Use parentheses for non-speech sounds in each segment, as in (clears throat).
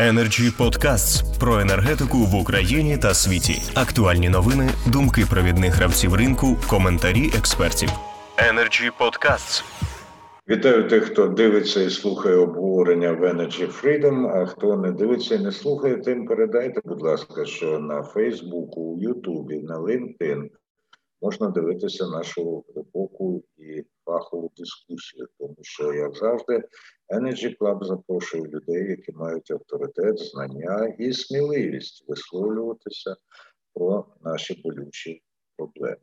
Energy Podcasts про енергетику в Україні та світі. Актуальні новини, думки провідних гравців ринку, коментарі експертів. Energy Podcasts. Вітаю тих, хто дивиться і слухає обговорення в Energy Freedom, А хто не дивиться і не слухає, тим передайте, будь ласка, що на Фейсбуку, Ютубі, на LinkedIn можна дивитися нашу глибоку і фахову дискусію, тому що, як завжди, Energy Club запрошує людей, які мають авторитет, знання і сміливість висловлюватися про наші болючі проблеми.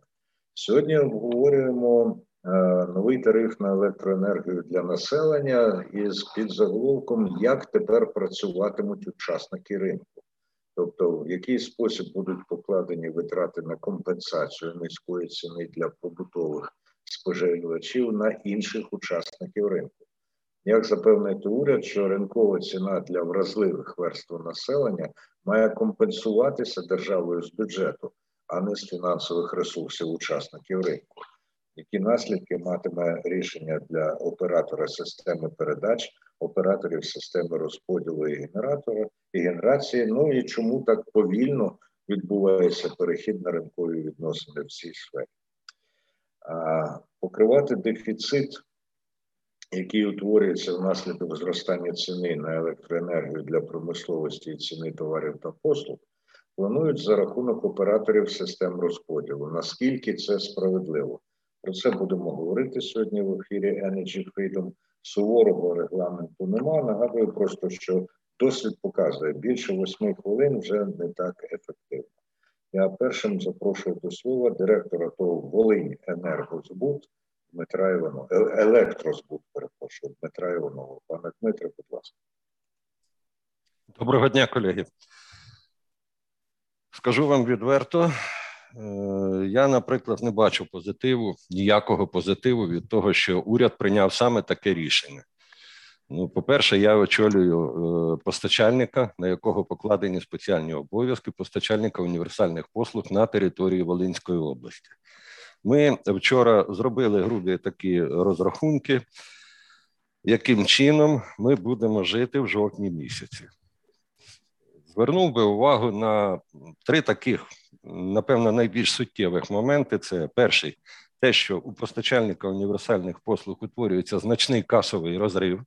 Сьогодні обговорюємо е, новий тариф на електроенергію для населення із підзаголовком, як тепер працюватимуть учасники ринку. Тобто, в який спосіб будуть покладені витрати на компенсацію низької ціни для побутових споживачів на інших учасників ринку. Як запевнити уряд, що ринкова ціна для вразливих верств населення має компенсуватися державою з бюджету, а не з фінансових ресурсів учасників ринку? Які наслідки матиме рішення для оператора системи передач, операторів системи розподілу і генератора і генерації? Ну і чому так повільно відбувається перехід на ринкові відносини в цій сфері? Покривати дефіцит який утворюється внаслідок зростання ціни на електроенергію для промисловості і ціни товарів та послуг, планують за рахунок операторів систем розподілу. Наскільки це справедливо? Про це будемо говорити сьогодні в ефірі Energy Freedom. Суворого регламенту нема. Нагадую просто, що досвід показує більше восьми хвилин вже не так ефективно. Я першим запрошую до слова директора ТОВ Волинь Енергозбут Дмитра Іванова, е, електрозбут, перепрошую, Дмитра Іванова. Пане Дмитре, будь ласка. Доброго дня, колеги. Скажу вам відверто, я, наприклад, не бачу позитиву, ніякого позитиву від того, що уряд прийняв саме таке рішення. Ну, по-перше, я очолюю е, постачальника, на якого покладені спеціальні обов'язки постачальника універсальних послуг на території Волинської області. Ми вчора зробили грубі такі розрахунки, яким чином ми будемо жити в жовтні місяці. Звернув би увагу на три таких, напевно, найбільш суттєвих моменти. Це перший, те, що у постачальника універсальних послуг утворюється значний касовий розрив,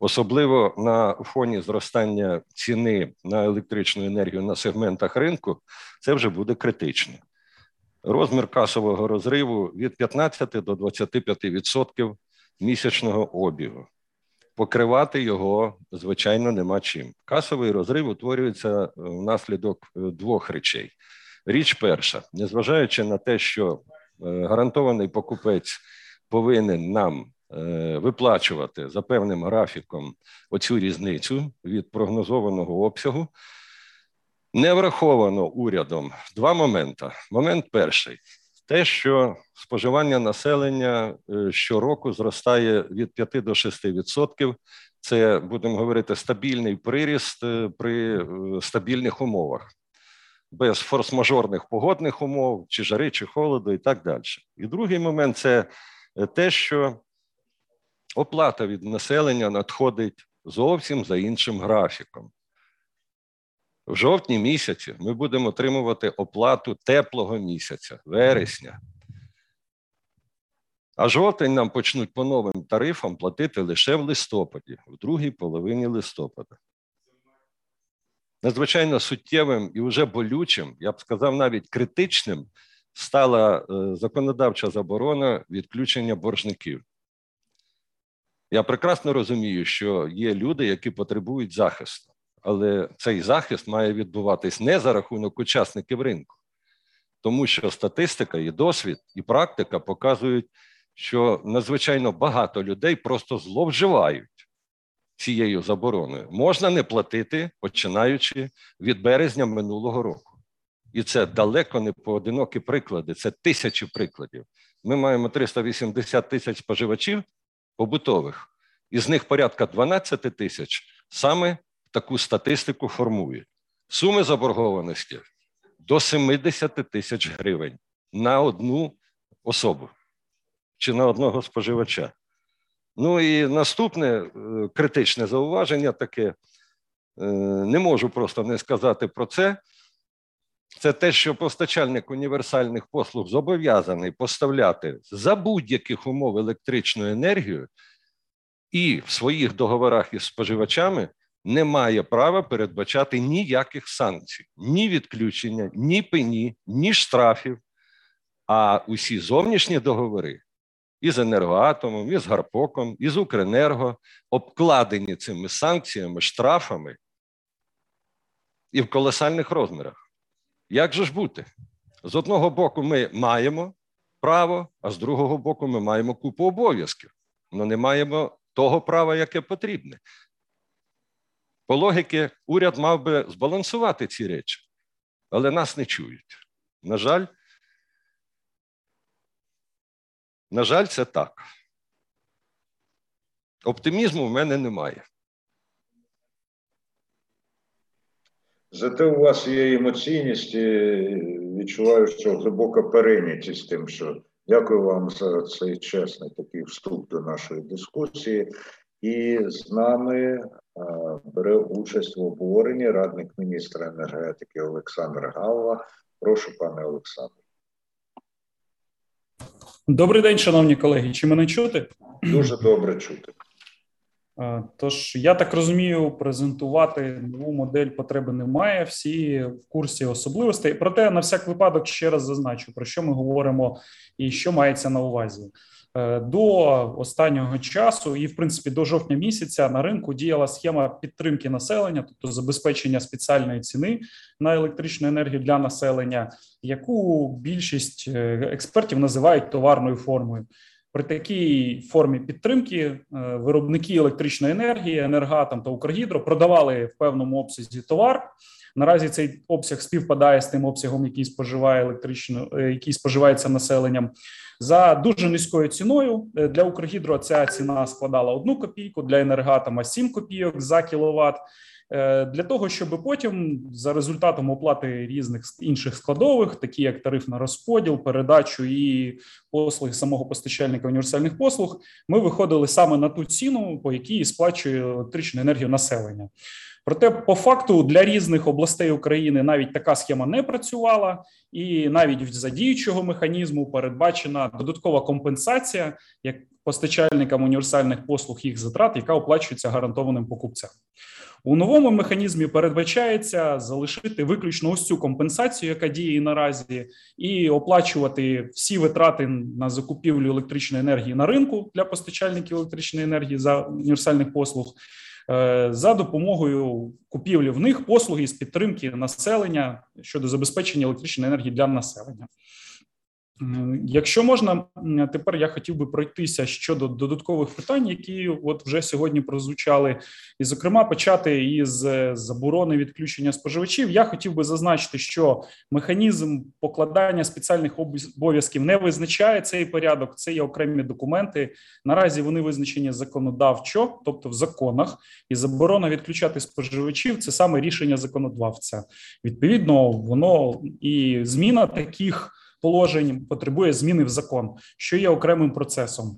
особливо на фоні зростання ціни на електричну енергію на сегментах ринку, це вже буде критично розмір касового розриву від 15 до 25% місячного обігу. Покривати його, звичайно, нема чим. Касовий розрив утворюється е, внаслідок е, двох речей. Річ перша, незважаючи на те, що е, гарантований покупець повинен нам виплачувати за певним графіком оцю різницю від прогнозованого обсягу, не враховано урядом два моменти. Момент перший. Те, що споживання населення е, щороку зростає від 5 до 6%. Це будемо говорити стабільний приріст е, при е, стабільних умовах, без форс-мажорних погодних умов, чи жари, чи холоду, і так далі. І другий момент це те, що оплата від населення надходить зовсім за іншим графіком. В жовтні місяці ми будемо отримувати оплату теплого місяця, вересня. А жовтень нам почнуть по новим тарифам платити лише в листопаді, в другій половині листопада. Надзвичайно суттєвим і вже болючим, я б сказав, навіть критичним стала е, законодавча заборона відключення боржників. Я прекрасно розумію, що є люди, які потребують захисту але цей захист має відбуватись не за рахунок учасників ринку, тому що статистика, і досвід, і практика показують, що надзвичайно багато людей просто зловживають цією забороною. Можна не платити, починаючи від березня минулого року. І це далеко не поодинокі приклади, це тисячі прикладів. Ми маємо 380 тисяч споживачів побутових, із них порядка 12 тисяч саме таку статистику формує. Суми заборгованості до 70 тисяч гривень на одну особу чи на одного споживача. Ну і наступне е, критичне зауваження таке: не можу просто не сказати про це. Це те, що постачальник універсальних послуг зобов'язаний поставляти за будь-яких умов електричну енергію, і в своїх договорах із споживачами не має права передбачати ніяких санкцій, ні відключення, ні пені, ні штрафів. А усі зовнішні договори із енергоатомом, із Гарпоком, із Укренерго обкладені цими санкціями, штрафами і в колосальних розмірах. Як же ж бути? З одного боку, ми маємо право, а з другого боку, ми маємо купу обов'язків, але не маємо того права, яке потрібне. По логіки, уряд мав би збалансувати ці речі, але нас не чують. На жаль, на жаль, це так. Оптимізму в мене немає. Зате у вас є емоційність, і відчуваю, що глибока перейнятість тим, що дякую вам за цей чесний такий вступ до нашої дискусії. І з нами бере участь в обговоренні радник міністра енергетики Олександр Галва. Прошу, пане Олександре. Добрий день, шановні колеги. Чи мене чути? Дуже добре чути. Тож, я так розумію, презентувати нову модель потреби немає. Всі в курсі особливостей. Проте на всяк випадок ще раз зазначу, про що ми говоримо і що мається на увазі. Е, до останнього часу, і в принципі до жовтня місяця на ринку діяла схема підтримки населення, тобто забезпечення спеціальної ціни на електричну енергію для населення, яку більшість е, експертів називають товарною формою. При такій формі підтримки е, виробники електричної енергії, енергатом та Укргідро продавали в певному обсязі товар. Наразі цей обсяг співпадає з тим обсягом, який споживає електричну, який споживається населенням за дуже низькою ціною. Е, для Укргідро ця ціна складала одну копійку, для енергатома 7 копійок за кіловат. Е, для того щоб потім за результатом оплати різних інших складових, такі як тариф на розподіл, передачу і послуги самого постачальника універсальних послуг, ми виходили саме на ту ціну, по якій сплачує електричну енергію населення. Проте, по факту, для різних областей України навіть така схема не працювала, і навіть за діючого механізму передбачена додаткова компенсація як постачальникам універсальних послуг їх затрат, яка оплачується гарантованим покупцям. У новому механізмі передбачається залишити виключно ось цю компенсацію, яка діє наразі, і оплачувати всі витрати на закупівлю електричної енергії на ринку для постачальників електричної енергії за універсальних послуг. Е, за допомогою купівлі в них послуги з підтримки населення щодо забезпечення електричної енергії для населення. Якщо можна, тепер я хотів би пройтися щодо додаткових питань, які от вже сьогодні прозвучали, і, зокрема, почати із е, заборони відключення споживачів. Я хотів би зазначити, що механізм покладання спеціальних обов'язків не визначає цей порядок. Це є окремі документи. Наразі вони визначені законодавчо, тобто в законах, і заборона відключати споживачів це саме рішення законодавця. Відповідно, воно і зміна таких положень потребує зміни в закон, що є окремим процесом.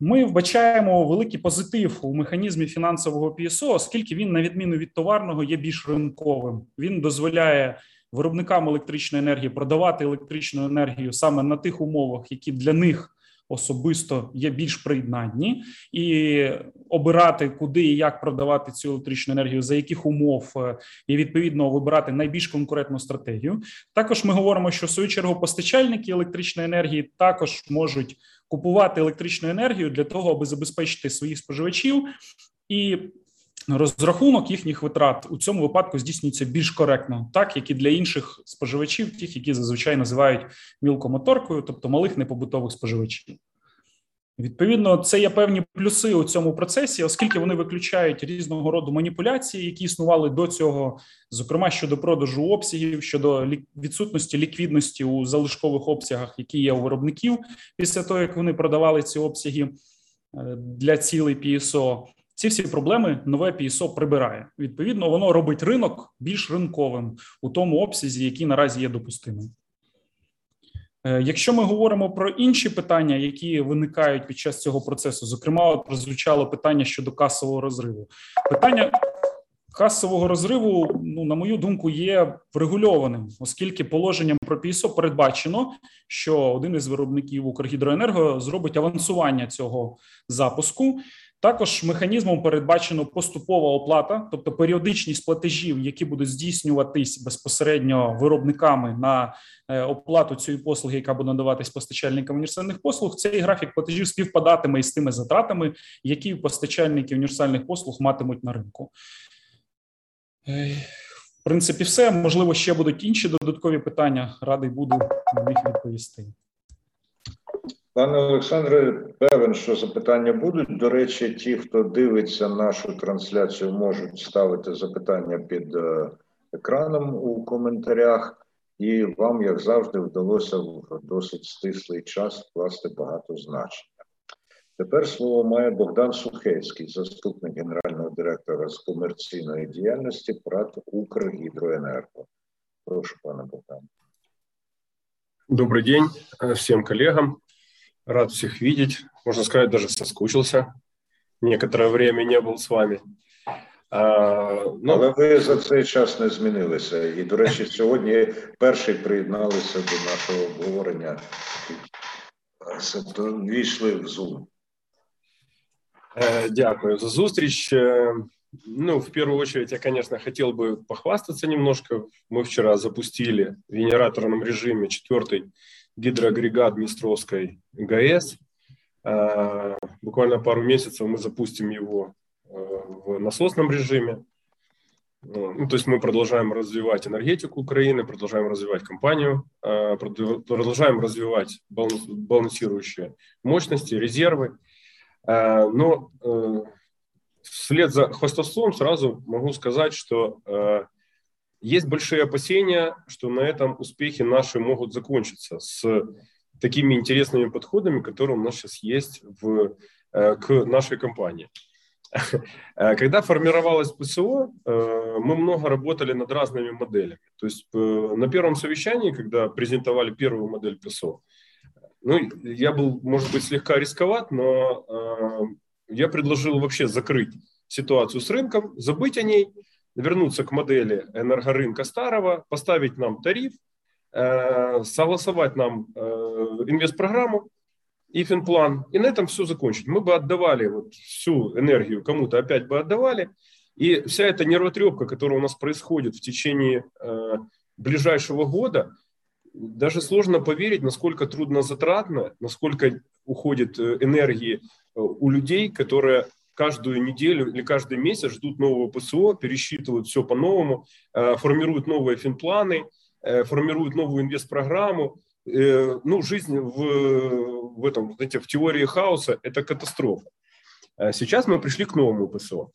Ми вбачаємо великий позитив у механізмі фінансового ПІСО, оскільки він, на відміну від товарного, є більш ринковим. Він дозволяє виробникам електричної енергії продавати електричну енергію саме на тих умовах, які для них особисто є більш приєднанні і обирати, куди і як продавати цю електричну енергію, за яких умов е, і відповідно вибирати найбільш конкурентну стратегію. Також ми говоримо, що в свою чергу постачальники електричної енергії також можуть купувати електричну енергію для того, аби забезпечити своїх споживачів і розрахунок їхніх витрат у цьому випадку здійснюється більш коректно, так як і для інших споживачів, тих, які зазвичай називають мілкомоторкою, тобто малих непобутових споживачів. Відповідно, це є певні плюси у цьому процесі, оскільки вони виключають різного роду маніпуляції, які існували до цього, зокрема щодо продажу обсягів, щодо відсутності ліквідності у залишкових обсягах, які є у виробників після того, як вони продавали ці обсяги е, для цілей ПІСО. Ці всі проблеми нове ПІСО прибирає. Відповідно, воно робить ринок більш ринковим у тому обсязі, який наразі є допустимим. Е, якщо ми говоримо про інші питання, які виникають під час цього процесу, зокрема, прозвучало питання щодо касового розриву. Питання касового розриву, ну на мою думку, є врегульованим, оскільки положенням про ПІСО передбачено, що один із виробників Укргідроенерго зробить авансування цього запуску. Також механізмом передбачено поступова оплата, тобто періодичність платежів, які будуть здійснюватись безпосередньо виробниками на е, оплату цієї послуги, яка буде надаватись постачальникам універсальних послуг. Цей графік платежів співпадатиме із тими затратами, які постачальники універсальних послуг матимуть на ринку. Е, в принципі, все можливо, ще будуть інші додаткові питання. Радий буду на них відповісти. Пане Олександре, певен, що запитання будуть. До речі, ті, хто дивиться нашу трансляцію, можуть ставити запитання під е, екраном у коментарях, і вам, як завжди, вдалося в досить стислий час вкласти багато значення. Тепер слово має Богдан Сухецький, заступник генерального директора з комерційної діяльності ПРАТ Укргідроенерго. Прошу, пане Богдан. Добрый день э, всем коллегам. Рад всех видеть. Можно сказать, даже соскучился. Некоторое время не был с вами. А, ну... Але ви за цей час не змінилися. І, до речі, сьогодні перший приєдналися до нашого обговорення. Війшли в Zoom. Э, дякую за зустріч. Э, ну, в первую очередь, я, конечно, хотел бы похвастаться немножко. Мы вчера запустили в генераторном режиме четвертый гидроагрегат Днестровской ГАЭС. Э, буквально пару месяцев мы запустим его в насосном режиме. Ну, то есть мы продолжаем развивать энергетику Украины, продолжаем развивать компанию, продолжаем развивать балансирующие мощности, резервы. Э, но э, вслед за хвастовством сразу могу сказать, что э, есть большие опасения, что на этом успехи наши могут закончиться с такими интересными подходами, которые у нас сейчас есть в, к нашей компании. (laughs) Когда формировалось ПСО, мы много работали над разными моделями. То есть на первом совещании, когда презентовали первую модель ПСО, ну, я был, может быть, слегка рисковат, но э, я предложил вообще закрыть ситуацию с рынком, забыть о ней, вернуться к модели энергорынка старого, поставить нам тариф, э, согласовать нам э, инвестпрограмму и финплан, и на этом все закончить. Мы бы отдавали вот всю энергию кому-то, опять бы отдавали, и вся эта нервотрепка, которая у нас происходит в течение э, ближайшего года – даже сложно поверить, насколько трудно затратно, насколько уходит энергии у людей, которые каждую неделю или каждый месяц ждут нового ПСО, пересчитывают все по-новому, э, формируют новые финпланы, формируют новую инвестпрограмму. Ну, жизнь в, в, этом, знаете, в теории хаоса – это катастрофа. Сейчас мы пришли к новому ПСО.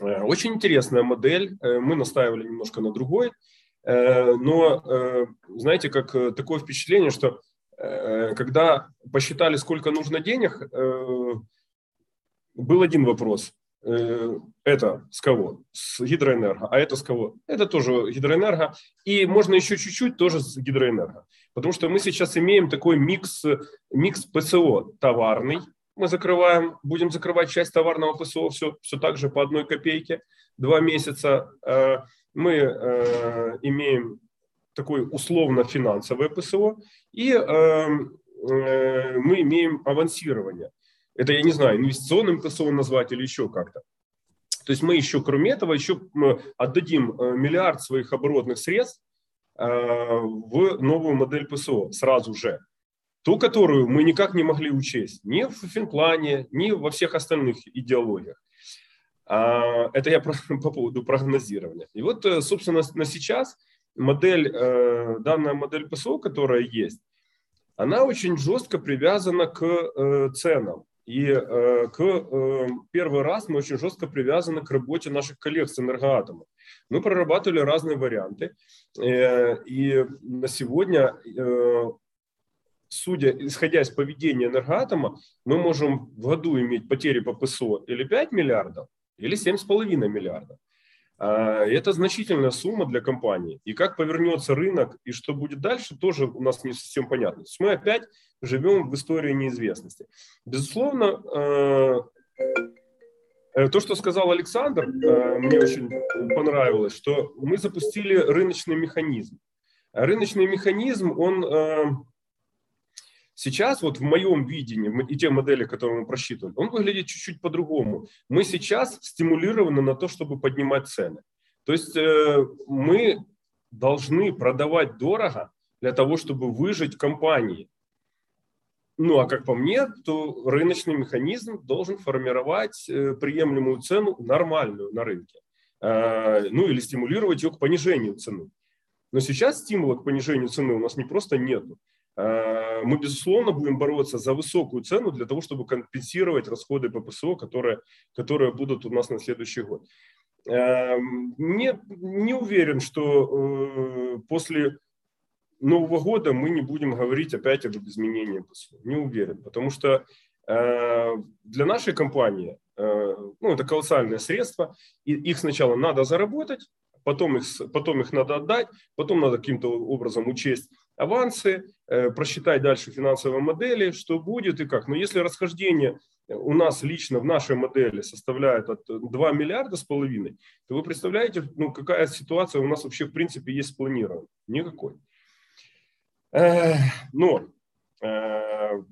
Очень интересная модель. Мы настаивали немножко на другой. Э, но, э, знаете, как э, такое впечатление, что когда посчитали, сколько нужно денег, был один вопрос. Это с кого? С гидроэнерго. А это с кого? Это тоже гидроэнерго. И можно еще чуть-чуть тоже с гидроэнерго. Потому что мы сейчас имеем такой микс, микс ПСО товарный. Мы закрываем, будем закрывать часть товарного ПСО все, все так же по одной копейке. Два месяца мы э, имеем такое условно-финансовое ПСО, и э, э, мы имеем авансирование. Это, я не знаю, инвестиционным ПСО назвать или еще как-то. То есть мы еще, кроме этого, еще отдадим э, миллиард своих оборотных средств э, в новую модель ПСО сразу же. Ту, которую мы никак не могли учесть ни в финплане, ни во всех остальных идеологиях. А, это я (laughs) по поводу прогнозирования. И вот, э, собственно, на сейчас модель, данная модель ПСО, которая есть, она очень жестко привязана к ценам. И к первый раз мы очень жестко привязаны к работе наших коллег с энергоатомом. Мы прорабатывали разные варианты. И на сегодня судя, исходя из поведения энергоатома, мы можем в году иметь потери по ПСО или 5 миллиардов, или 7,5 миллиардов. Это значительная сумма для компании. И как повернется рынок и что будет дальше, тоже у нас не совсем понятно. Мы опять живем в истории неизвестности. Безусловно, то, что сказал Александр, мне очень понравилось, что мы запустили рыночный механизм. Рыночный механизм, он Сейчас вот в моем видении и те модели, которые мы просчитываем, он выглядит чуть-чуть по-другому. Мы сейчас стимулированы на то, чтобы поднимать цены. То есть э, мы должны продавать дорого для того, чтобы выжить компании. Ну, а как по мне, то рыночный механизм должен формировать э, приемлемую цену нормальную на рынке. Э, ну, или стимулировать ее к понижению цены. Но сейчас стимула к понижению цены у нас не просто нету. Э, мы, безусловно, будем бороться за высокую цену для того, чтобы компенсировать расходы ППСО, которые, которые будут у нас на следующий год. Эм, не, не уверен, что после Нового года мы не будем говорить опять об изменении ПСО. Не уверен, потому что э, для нашей компании э, ну, это колоссальные средства, и их сначала надо заработать, потом их, потом их надо отдать, потом надо каким-то образом учесть авансы, э, просчитать дальше финансовые модели, что будет и как. Но если расхождение у нас лично в нашей модели составляет от 2 миллиарда с половиной, то вы представляете, ну, какая ситуация у нас вообще в принципе есть спланирована? Никакой. Но э,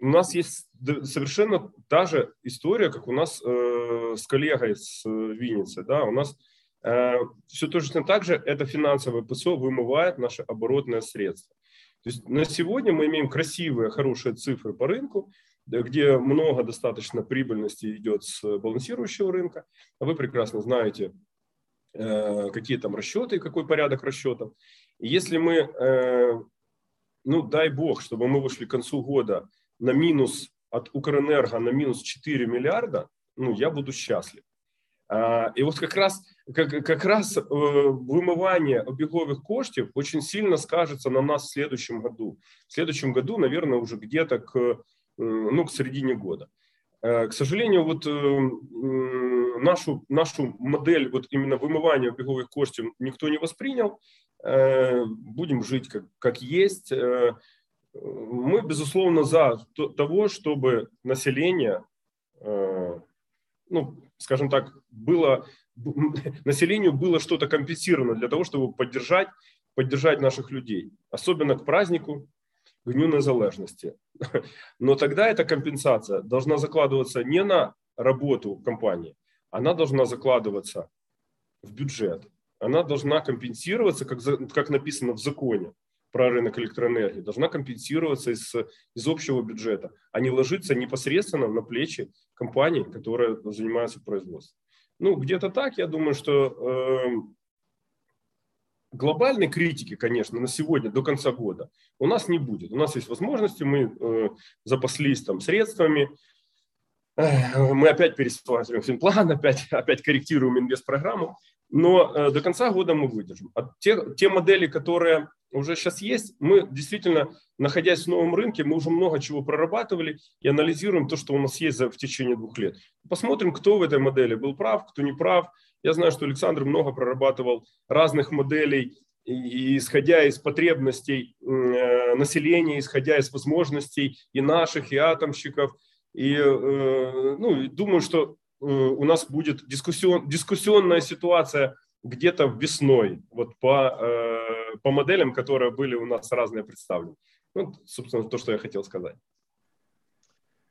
у нас есть совершенно та же история, как у нас э, с коллегой с Винницы. Да? У нас э, все точно так же это финансовое ПСО вымывает наши оборотные средства. То есть на сегодня мы имеем красивые, хорошие цифры по рынку, где много достаточно прибыльности идет с балансирующего рынка. А вы прекрасно знаете, какие там расчеты какой порядок расчетов. Если мы ну дай бог, чтобы мы вышли к концу года на минус от Укрэнерго на минус 4 миллиарда, ну, я буду счастлив. А, и вот как как, раз э, вымывание обеговых коштів очень сильно скажется на нас в следующем году. В следующем году, наверное, уже где-то к, ну, к середине года. Э, к сожалению, вот э, нашу, нашу модель вот именно вымывания обеговых коштів никто не воспринял. Будем жить как, как есть. Мы, безусловно, за того, чтобы население, ну, скажем так, было, (laughs) населению было что-то компенсировано для того, чтобы поддержать, поддержать наших людей, особенно к празднику, к Дню Незалежности. (laughs) Но тогда эта компенсация должна закладываться не на работу компании, она должна закладываться в бюджет она должна компенсироваться, как, как написано в законе про рынок электроэнергии, должна компенсироваться из, из общего бюджета, а не ложиться непосредственно на плечи компаний, которые занимаются производством. Ну, где-то так, я думаю, что э, глобальной критики, конечно, на сегодня, до конца года у нас не будет. У нас есть возможности, мы э, запаслись там средствами, мы опять пересматриваем финплан, опять, опять корректируем инвест-программу но э, до конца года мы выдержим. А те, те модели, которые уже сейчас есть, мы действительно, находясь в новом рынке, мы уже много чего прорабатывали и анализируем то, что у нас есть за, в течение двух лет. Посмотрим, кто в этой модели был прав, кто не прав. Я знаю, что Александр много прорабатывал разных моделей, и, исходя из потребностей э, населения, исходя из возможностей и наших, и атомщиков. И э, ну, думаю, что у нас будет дискуссион, дискуссионная ситуация где-то весной, вот по, э, по моделям, которые были у нас разные представлены. Ну, собственно, то, что я хотел сказать.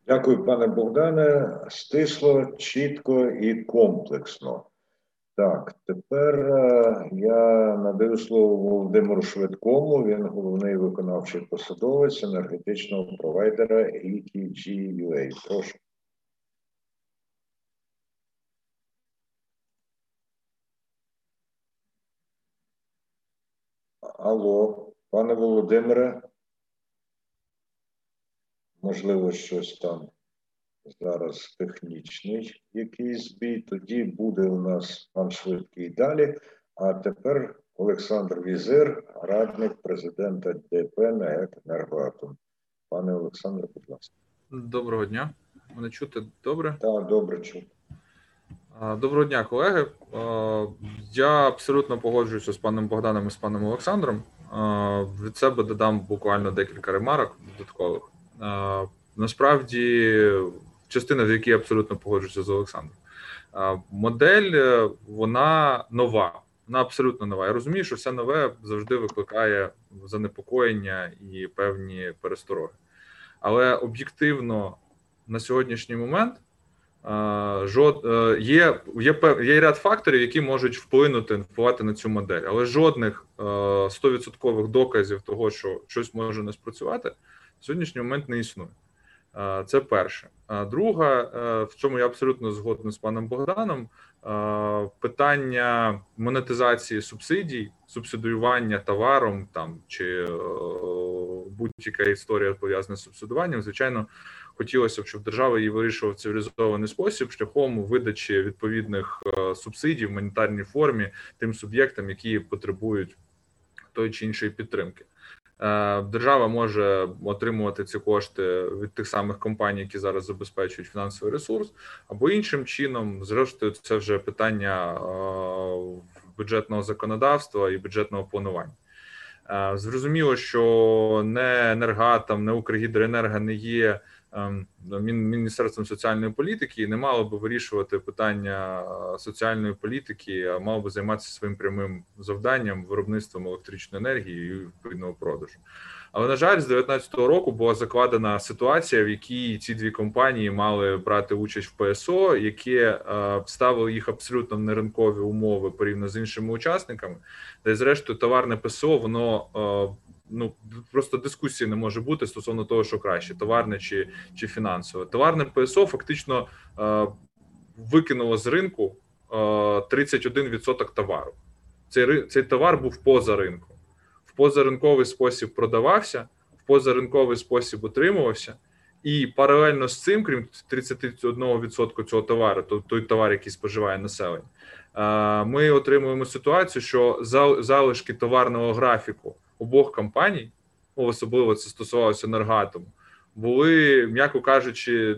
Дякую, пане Богдане. Стисло, чітко і комплексно. Так, тепер е, я надаю слово Володимиру Швидкому. Він головний виконавчий посадовець енергетичного провайдера ETG.UA. Прошу. Алло, пане Володимире, можливо, щось там зараз технічний якийсь збій. Тоді буде у нас пан швидкий далі. А тепер Олександр Візир, радник президента ДП НЕК «Енергоатом». Пане Олександре, будь ласка. Доброго дня. Мене чути добре? Так, добре чути. Доброго дня, колеги. Я абсолютно погоджуюся з паном Богданом і з паном Олександром. Від себе додам буквально декілька ремарок додаткових. Насправді, частина, в якій я абсолютно погоджуюся з Олександром. Модель вона нова, вона абсолютно нова. Я розумію, що все нове завжди викликає занепокоєння і певні перестороги. Але об'єктивно на сьогоднішній момент жод є є є ряд факторів, які можуть вплинути впливати на цю модель, але жодних 100% доказів того, що щось може не спрацювати, в сьогоднішній момент не існує. Це перше. А друга, в чому я абсолютно згоден з паном Богданом. Питання монетизації субсидій, субсидіювання товаром там чи будь-яка історія пов'язана з субсидуванням, звичайно, хотілося б, щоб держава її вирішувала в цивілізований спосіб шляхом видачі відповідних субсидій в монетарній формі тим суб'єктам, які потребують той чи іншої підтримки. Е, держава може отримувати ці кошти від тих самих компаній, які зараз забезпечують фінансовий ресурс, або іншим чином, зрештою, це вже питання е, бюджетного законодавства і бюджетного планування. Е, зрозуміло, що не енергатом, не Укргідроенерго не є міністерством соціальної політики і не мало би вирішувати питання соціальної політики, а мало би займатися своїм прямим завданням виробництвом електричної енергії і відповідного продажу. Але на жаль, з 2019 року була закладена ситуація, в якій ці дві компанії мали брати участь в ПСО, яке ставили їх абсолютно в неринкові умови порівняно з іншими учасниками, де зрештою товарне ПСО воно ну просто дискусії не може бути стосовно того, що краще товарне чи чи фінансове. Товарне ПСО фактично е, викинуло з ринку е, 31% товару. Цей цей товар був поза ринком, позаринковий спосіб продавався, в позаринковий спосіб утримувався. І паралельно з цим, крім 31% цього товару, то той товар, який споживає населення, е, ми отримуємо ситуацію, що залишки товарного графіку обох компаній, ну, особливо це стосувалося енергатому, були, м'яко кажучи,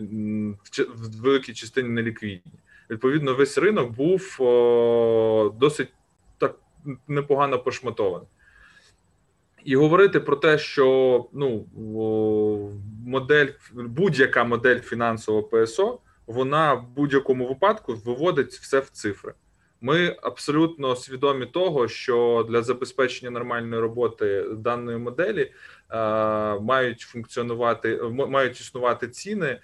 в великій частині неліквідні. Відповідно, весь ринок був о, досить так непогано пошматований. І говорити про те, що ну модель, будь-яка модель фінансового ПСО, вона в будь-якому випадку виводить все в цифри. Ми абсолютно свідомі того, що для забезпечення нормальної роботи даної моделі е, мають функціонувати, мають існувати ціни, е,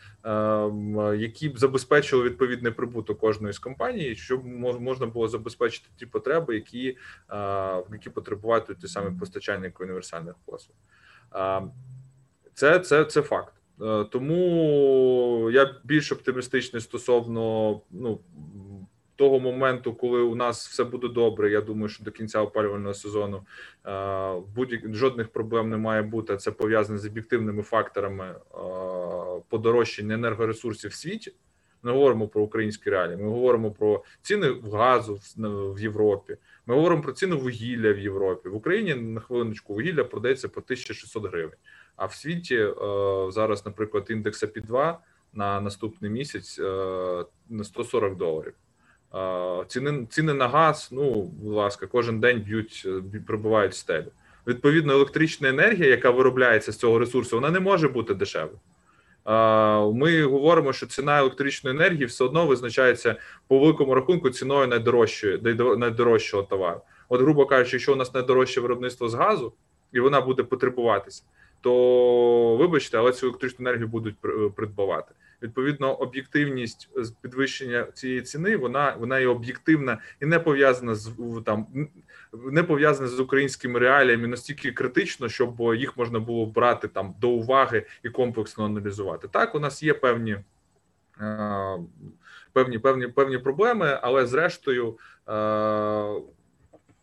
які б забезпечили відповідний прибуток кожної з компаній, щоб можна було забезпечити ті потреби, які е, які потребують ті самі постачальники універсальних послуг. Е, це, це, це факт. Е, тому я більш оптимістичний стосовно ну того моменту, коли у нас все буде добре, я думаю, що до кінця опалювального сезону е, будь жодних проблем не має бути. Це пов'язане з об'єктивними факторами е, подорожчання енергоресурсів в світі. Ми говоримо про українські реалії. Ми говоримо про ціни в газу в Європі. Ми говоримо про ціни вугілля в Європі. В Україні на хвилиночку вугілля продається по 1600 гривень. А в світі е, зараз, наприклад, індекс ap 2 на наступний місяць на 140 доларів. Ціни ціни на газ, ну будь ласка, кожен день б'ють, е, прибувають стелю. Відповідно, електрична енергія, яка виробляється з цього ресурсу, вона не може бути дешевою. Ми говоримо, що ціна електричної енергії все одно визначається по великому рахунку ціною найдорожчої найдорожчого товару. От, грубо кажучи, якщо у нас найдорожче виробництво з газу, і вона буде потребуватися, то вибачте, але цю електричну енергію будуть придбавати. Відповідно, об'єктивність підвищення цієї ціни вона вона є об'єктивна і не пов'язана з там не пов'язана з українськими реаліями настільки критично, щоб їх можна було брати там до уваги і комплексно аналізувати. Так, у нас є певні. Певні певні певні проблеми, але зрештою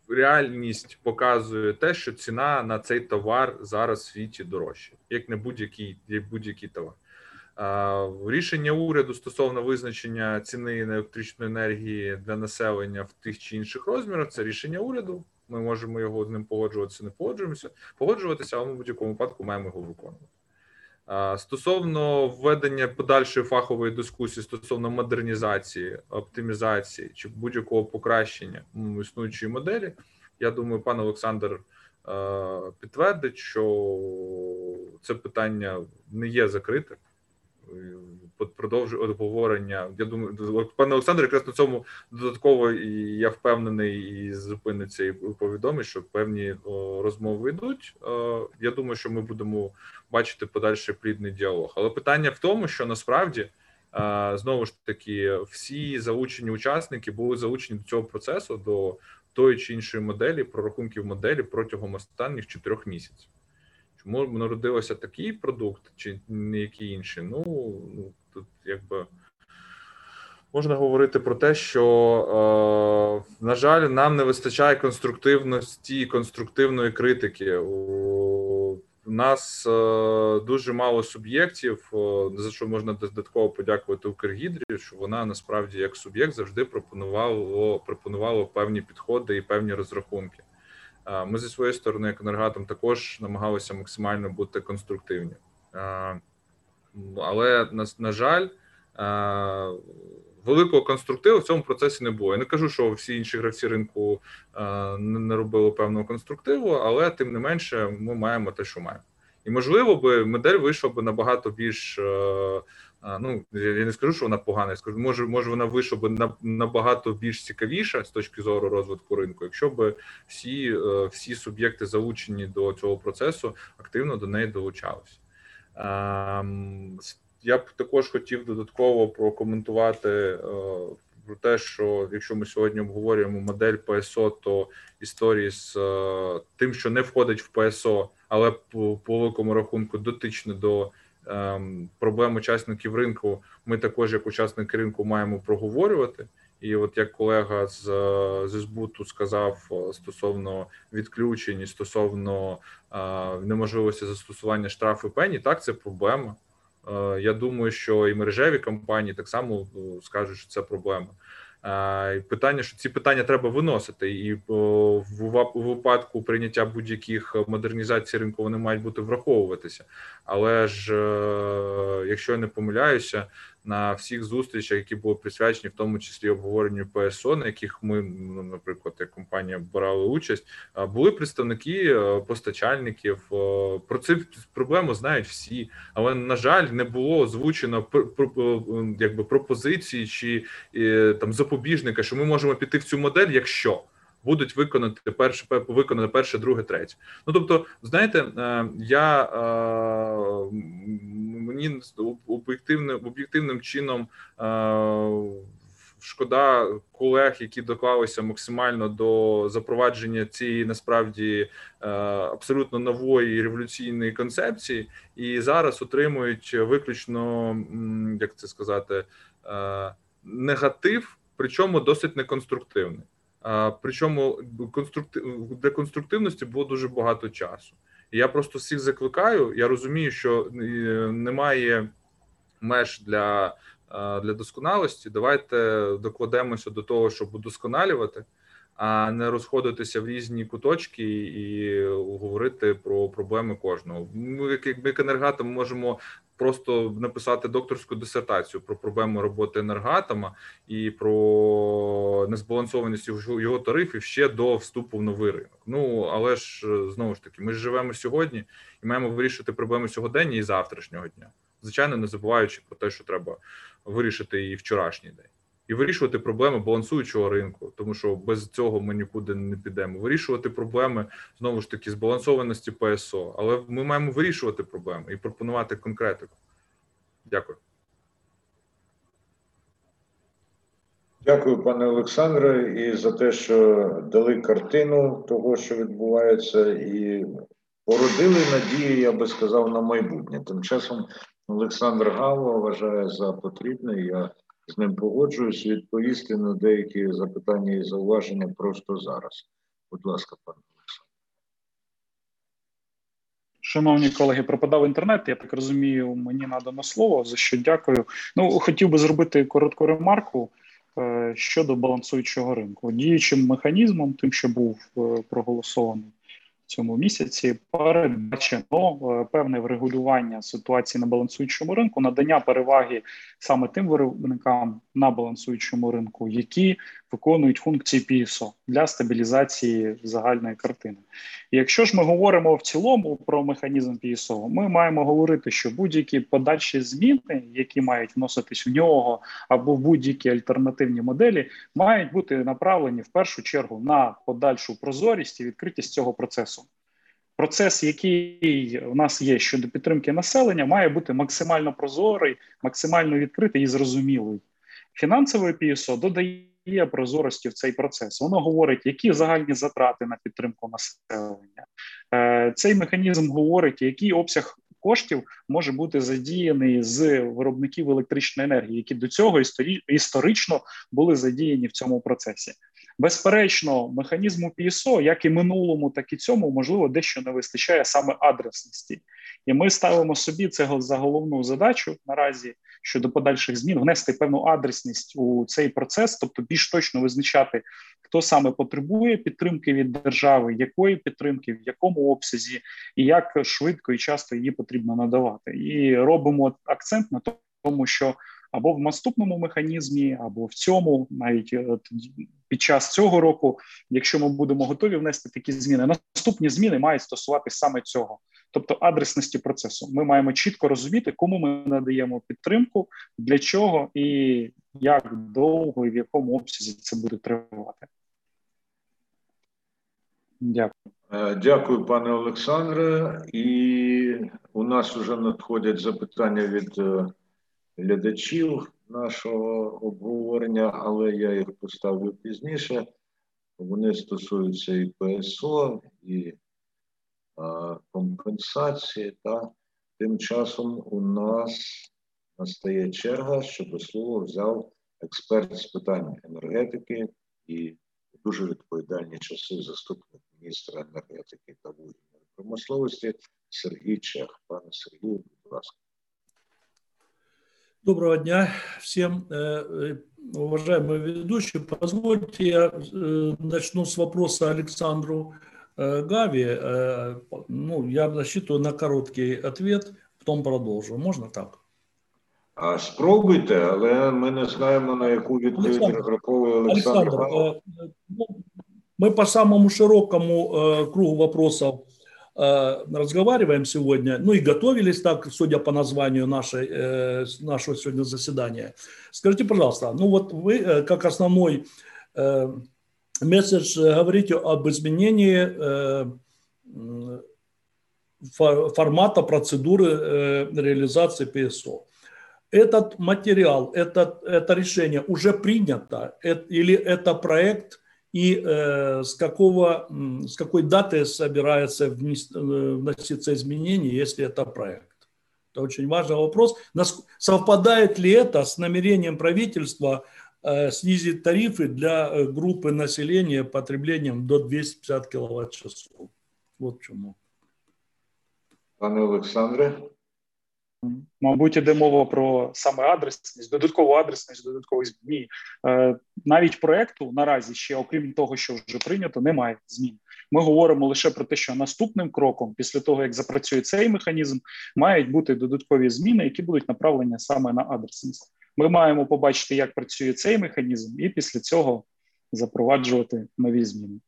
реальність показує те, що ціна на цей товар зараз в світі дорожча, як не будь-який як будь-який товар. Рішення уряду стосовно визначення ціни на електричну енергії для населення в тих чи інших розмірах це рішення уряду. Ми можемо його з ним погоджуватися, не погоджуємося, погоджуватися, але ми в будь-якому випадку маємо його виконувати. Стосовно введення подальшої фахової дискусії стосовно модернізації, оптимізації чи будь-якого покращення існуючої моделі, я думаю, пан Олександр підтвердить, що це питання не є закрите продовжує обговорення. Я думаю, пане Олександр, якраз на цьому додатково я впевнений і зупиниться і повідомить, що певні розмови йдуть. Я думаю, що ми будемо бачити подальший плідний діалог. Але питання в тому, що насправді знову ж таки всі залучені учасники були залучені до цього процесу до тої чи іншої моделі, прорахунків моделі протягом останніх чотирьох місяців. Чому народився такий продукт, чи не який інший? Ну, ну тут якби можна говорити про те, що, е, на жаль, нам не вистачає конструктивності, конструктивної критики. У нас е, дуже мало суб'єктів, е, за що можна додатково подякувати Укргідрі, що вона насправді як суб'єкт завжди пропонувала пропонувала певні підходи і певні розрахунки. Ми зі своєї сторони, як енергатом, також намагалися максимально бути конструктивні, але на, на жаль, великого конструктиву в цьому процесі не було. Я не кажу, що всі інші гравці ринку не робили певного конструктиву, але тим не менше, ми маємо те, що маємо. І можливо би модель вийшла би набагато більш ну я не скажу, що вона погана, я скажу, може, може вона вийшла би набагато більш цікавіша з точки зору розвитку ринку, якщо б всі е, всі суб'єкти залучені до цього процесу активно до неї долучалися. Ем, я б також хотів додатково прокоментувати е, про те, що якщо ми сьогодні обговорюємо модель ПСО, то історії з е, тим, що не входить в ПСО, але по, великому рахунку дотичне до проблем учасників ринку ми також, як учасники ринку, маємо проговорювати. І, от як колега з зі збуту сказав стосовно відключень, стосовно е, неможливості застосування штрафу пені, так це проблема. Е, я думаю, що і мережеві компанії так само е, скажуть, що це проблема. Питання, що ці питання треба виносити, і в випадку прийняття будь-яких модернізацій ринку вони мають бути враховуватися. Але ж е, якщо я не помиляюся, на всіх зустрічах, які були присвячені, в тому числі обговоренню ПСО, на яких ми, ну, наприклад, як компанія брали участь, були представники е, постачальників. Е, про цю проблему знають всі, але на жаль, не було озвучено якби пропозиції чи там запобіжника, що ми можемо піти в цю модель, якщо. Будуть виконати перше виконати перше, друге, третє. Ну тобто, знаєте, я мені об'єктивним об'єктивним чином шкода колег, які доклалися максимально до запровадження цієї насправді абсолютно нової революційної концепції, і зараз отримують виключно як це сказати негатив, причому досить неконструктивний. Причому конструктив для конструктивності було дуже багато часу. Я просто всіх закликаю. Я розумію, що е, немає меж для для досконалості. Давайте докладемося до того, щоб удосконалювати, а не розходитися в різні куточки і говорити про проблеми кожного. Ми як енергатом можемо просто написати докторську дисертацію про проблему роботи енергоатома і про незбалансованість його, тарифів ще до вступу в новий ринок. Ну але ж знову ж таки, ми живемо сьогодні і маємо вирішити проблеми сьогодення і завтрашнього дня. Звичайно, не забуваючи про те, що треба вирішити і вчорашній день і вирішувати проблеми балансуючого ринку, тому що без цього ми нікуди не підемо. Вирішувати проблеми знову ж таки збалансованості ПСО, але ми маємо вирішувати проблеми і пропонувати конкретику. Дякую. Дякую, пане Олександре, і за те, що дали картину того, що відбувається, і породили надії, я би сказав, на майбутнє. Тим часом Олександр Гава вважає за потрібне. Я з ним погоджуюсь відповісти на деякі запитання і зауваження просто зараз. Будь ласка, пане Олександр. Шановні колеги, пропадав інтернет. Я так розумію, мені надано слово. За що дякую. Ну, хотів би зробити коротку ремарку е, щодо балансуючого ринку. Діючим механізмом, тим, що був е, проголосований цьому місяці передбачено е, певне врегулювання ситуації на балансуючому ринку, надання переваги саме тим виробникам на балансуючому ринку, які виконують функції PSO для стабілізації загальної картини. І якщо ж ми говоримо в цілому про механізм PSO, ми маємо говорити, що будь-які подальші зміни, які мають вноситись в нього, або в будь-які альтернативні моделі, мають бути направлені в першу чергу на подальшу прозорість і відкритість цього процесу. Процес, який у нас є щодо підтримки населення, має бути максимально прозорий, максимально відкритий і зрозумілий. Фінансове ПІСО додає прозорості в цей процес. Воно говорить, які загальні затрати на підтримку населення. Е, цей механізм говорить, який обсяг коштів може бути задіяний з виробників електричної енергії, які до цього історично були задіяні в цьому процесі. Безперечно, механізму ПІСО, як і минулому, так і цьому, можливо, дещо не вистачає саме адресності, і ми ставимо собі це за головну задачу наразі щодо подальших змін внести певну адресність у цей процес, тобто більш точно визначати, хто саме потребує підтримки від держави, якої підтримки, в якому обсязі, і як швидко і часто її потрібно надавати. І робимо акцент на тому, що або в наступному механізмі, або в цьому, навіть е, під час цього року, якщо ми будемо готові внести такі зміни, наступні зміни мають стосуватися саме цього, тобто адресності процесу. Ми маємо чітко розуміти, кому ми надаємо підтримку, для чого і як довго і в якому обсязі це буде тривати. Дякую. Е, дякую, пане Олександре. І у нас вже надходять запитання від е, глядачів нашого обговорення, але я їх поставлю пізніше. Вони стосуються і ПСО, і а, компенсації. Та тим часом у нас настає черга, щоб слово взяв експерт з питань енергетики і дуже відповідальні часи заступник міністра енергетики та вугільної промисловості Сергій Чех. Пане Сергію, будь ласка. Доброго дня всем, э, э, уважаемые ведущие. Позвольте я э, начну с вопроса Александру Гави. Ну, я рассчитываю на короткий ответ, потом продолжу. Можно так? А спробуйте, але ми не знаємо, на яку відповідь розраховує Олександр. Олександр, ну, мы по самому широкому кругу вопросов Э, разговариваем сегодня, ну и готовились так, судя по названию нашей, э, нашего сегодня заседания. Скажите, пожалуйста, ну вот вы э, как основной месседж говорите об изменении формата процедуры реализации ПСО. Этот материал, это, это решение уже принято или это проект и э, с, какого, с какой даты собирается э, вноситься изменения, если это проект. Это очень важный вопрос. Совпадает ли это с намерением правительства э, снизить тарифы для э, группы населения потреблением до 250 киловатт-часов? Вот в чому. Пане Олександре. Мабуть, іде мова про саме адресність, додаткову адресність, додаткові зміни. Е, навіть проекту наразі ще, окрім того, що вже прийнято, немає змін. Ми говоримо лише про те, що наступним кроком, після того як запрацює цей механізм, мають бути додаткові зміни, які будуть направлені саме на адресність. Ми маємо побачити, як працює цей механізм, і після цього запроваджувати нові зміни.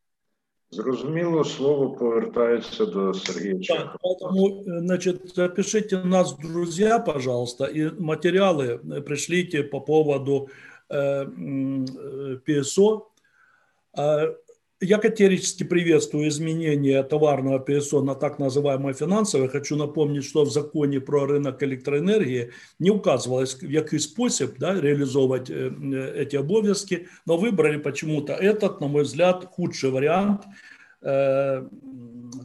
Зрозуміло, слово повертається до Сергія Так, поэтому, значит, запишите нас, друзья, пожалуйста, и материалы пришлите по поводу э, ПСО. Я категорически приветствую изменение товарного ПСО на так называемое финансовое. Хочу напомнить, что в законе про рынок электроэнергии не указывалось, в який спосіб да, реализовывать эти обов'язки, но выбрали почему-то этот, на мой взгляд, худший вариант э,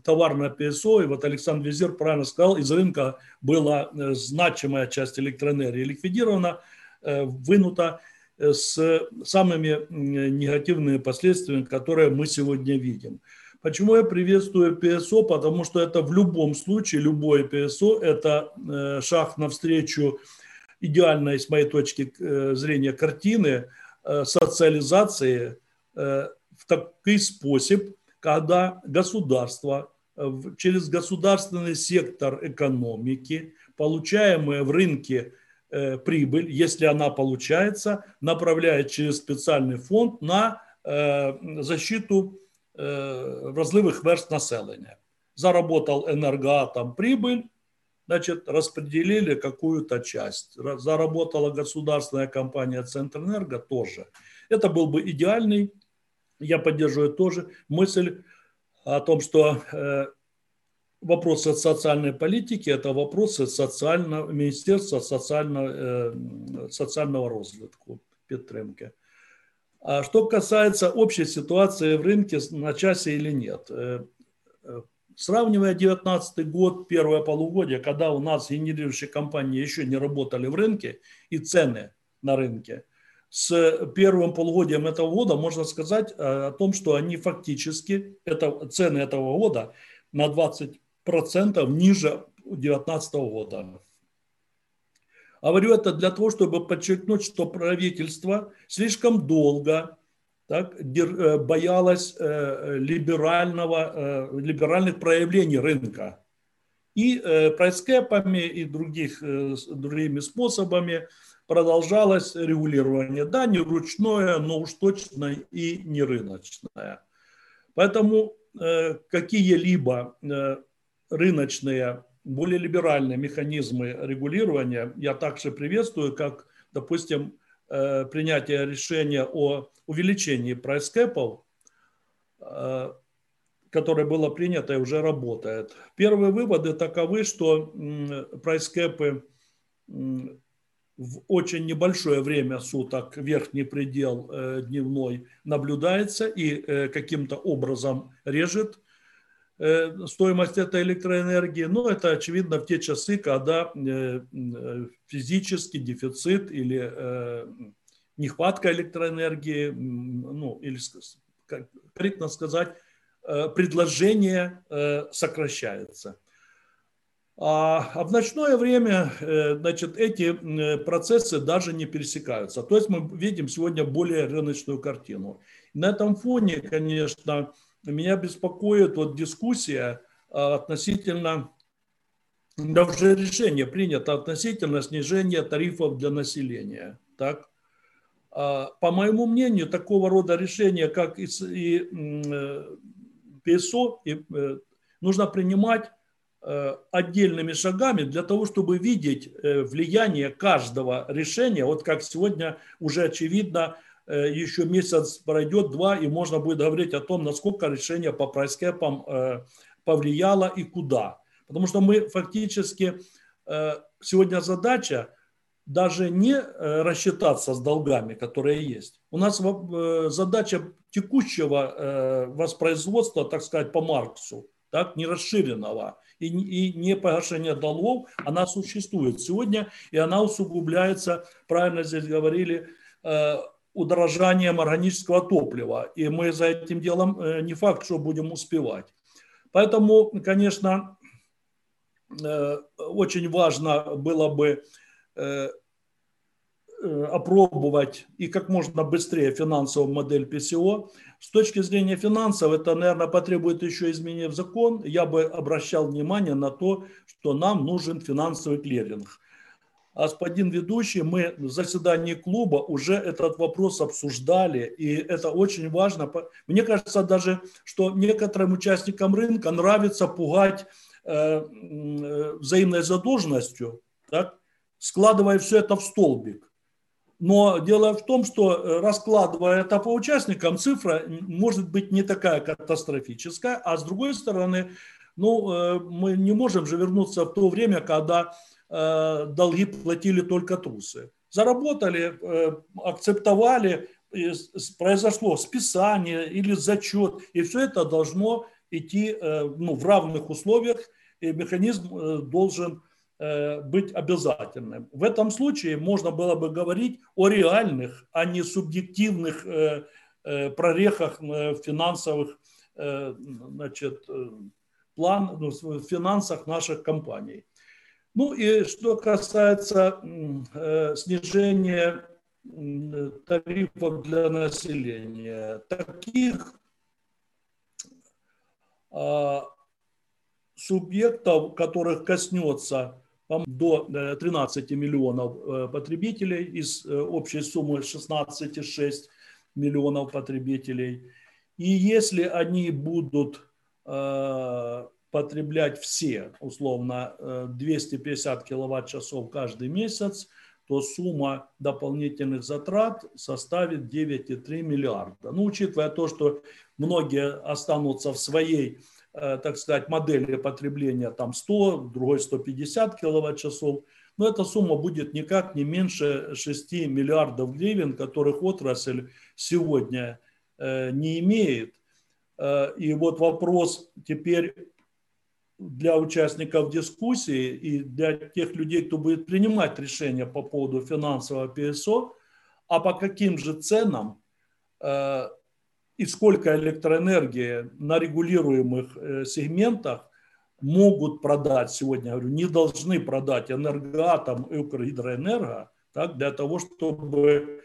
товарное ПСО. И вот Александр Визир правильно сказал, из рынка была значимая часть электроэнергии ликвидирована, вынута с самыми негативными последствиями, которые мы сегодня видим. Почему я приветствую ПСО? Потому что это в любом случае, любое ПСО – это э, шаг навстречу идеальной, с моей точки э, зрения, картины э, социализации в такой способ, когда государство через государственный сектор экономики, получаемые в рынке прибыль, если она получается, направляет через специальный фонд на защиту разливых верст населения. Заработал энергоатом прибыль, значит, распределили какую-то часть. Заработала государственная компания Центрэнерго тоже. Это был бы идеальный, я поддерживаю тоже мысль о том, что вопросы социальной политики – это вопросы социального, Министерства социального, э, социального розвитку, підтримки. А что касается общей ситуации в рынке, на часе или нет. Э, э, сравнивая 2019 год, первое полугодие, когда у нас генерирующие компании еще не работали в рынке, и цены на рынке, с первым полугодием этого года можно сказать о том, что они фактически, это, цены этого года на 20 процентов ниже 2019 года. Говорю это для того, чтобы подчеркнуть, что правительство слишком долго так, э, боялось э, либерального, э, либеральных проявлений рынка. И прайскэпами, и других, другими способами продолжалось регулирование. Да, не ручное, но уж точно и не рыночное. Поэтому какие-либо рыночные, более либеральные механизмы регулирования я также приветствую, как, допустим, э, принятие решения о увеличении прайскэпов, э, которое было принято и уже работает. Первые выводы таковы, что прайскэпы в очень небольшое время суток верхний предел э, дневной наблюдается и каким-то образом режет стоимость этой электроэнергии, но это очевидно в те часы, когда э, э, физический дефицит или нехватка электроэнергии, ну, или, корректно сказать, предложение сокращается. А в ночное время значит, эти процессы даже не пересекаются. То есть мы видим сегодня более рыночную картину. На этом фоне, конечно, меня беспокоит вот дискуссия а, относительно, да уже решение принято относительно снижения тарифов для населения. Так? А, по моему мнению, такого рода решения, как и, и э, ПСО, и, э, нужно принимать э, отдельными шагами для того, чтобы видеть влияние каждого решения. Вот как сегодня уже очевидно, Э, еще месяц пройдет, два, и можно будет говорить о том, насколько решение по прайскэпам э, повлияло и куда. Потому что мы фактически, э, сегодня задача даже не рассчитаться с долгами, которые есть. У нас задача текущего воспроизводства, так сказать, по Марксу, так, не расширенного и, и не погашение долгов, она существует сегодня, и она усугубляется, правильно здесь говорили, удорожанием органического топлива. И мы за этим делом э, не факт, что будем успевать. Поэтому, конечно, э, очень важно было бы э, опробовать и как можно быстрее финансовую модель ПСО. С точки зрения финансов, это, наверное, потребует еще изменения в закон. Я бы обращал внимание на то, что нам нужен финансовый клиринг господин ведущий, мы в заседании клуба уже этот вопрос обсуждали, и это очень важно. Мне кажется даже, что некоторым участникам рынка нравится пугать э, э, взаимной задолженностью, так, складывая все это в столбик. Но дело в том, что э, раскладывая это по участникам, цифра может быть не такая катастрофическая, а с другой стороны, ну, мы не можем же вернуться в то время, когда долги платили только трусы. Заработали, э, акцептовали, произошло списание или зачет, и все это должно идти э, ну, в равных условиях, и механизм должен быть обязательным. В этом случае можно было бы говорить о реальных, а не субъективных прорехах финансовых значит, план, ну, в финансах наших компаний. Ну и что касается э, снижения тарифов для населения, таких а, субъектов, которых коснется до 13 миллионов потребителей из общей суммы 16,6 миллионов потребителей. И если они будут потреблять все, условно, 250 киловатт-часов каждый месяц, то сумма дополнительных затрат составит 9,3 миллиарда. Ну, учитывая то, что многие останутся в своей, э, так сказать, модели потребления там 100, другой 150 киловатт-часов, но эта сумма будет никак не меньше 6 миллиардов гривен, которых отрасль сегодня э, не имеет. Э, и вот вопрос теперь для участников дискуссии и для тех людей, кто будет принимать решения по поводу финансового ПСО, а по каким же ценам э, и сколько электроэнергии на регулируемых э, сегментах могут продать сегодня, говорю, не должны продать энергоатом и Укргидроэнерго так, для того, чтобы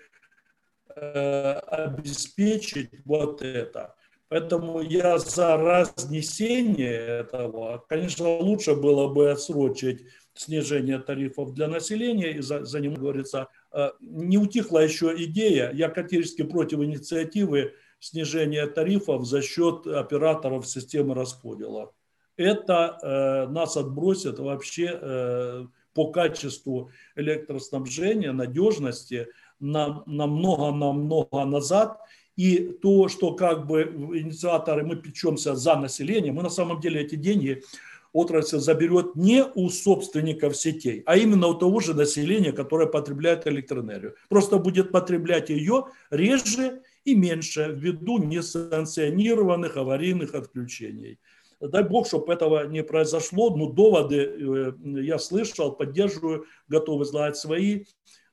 э, обеспечить вот это. Поэтому я за разнесение этого. Конечно, лучше было бы отсрочить снижение тарифов для населения, и за, за ним говорится, э, не утихла еще идея, я категорически против инициативы снижения тарифов за счет операторов системы расподела. Это э, нас отбросит вообще э, по качеству электроснабжения, надежности на много-намного назад – и то, что как бы инициаторы, мы печемся за население, мы на самом деле эти деньги отрасль заберет не у собственников сетей, а именно у того же населения, которое потребляет электроэнергию. Просто будет потреблять ее реже и меньше ввиду несанкционированных аварийных отключений. Дай бог, чтобы этого не произошло, но доводы э, я слышал, поддерживаю, готов излагать свои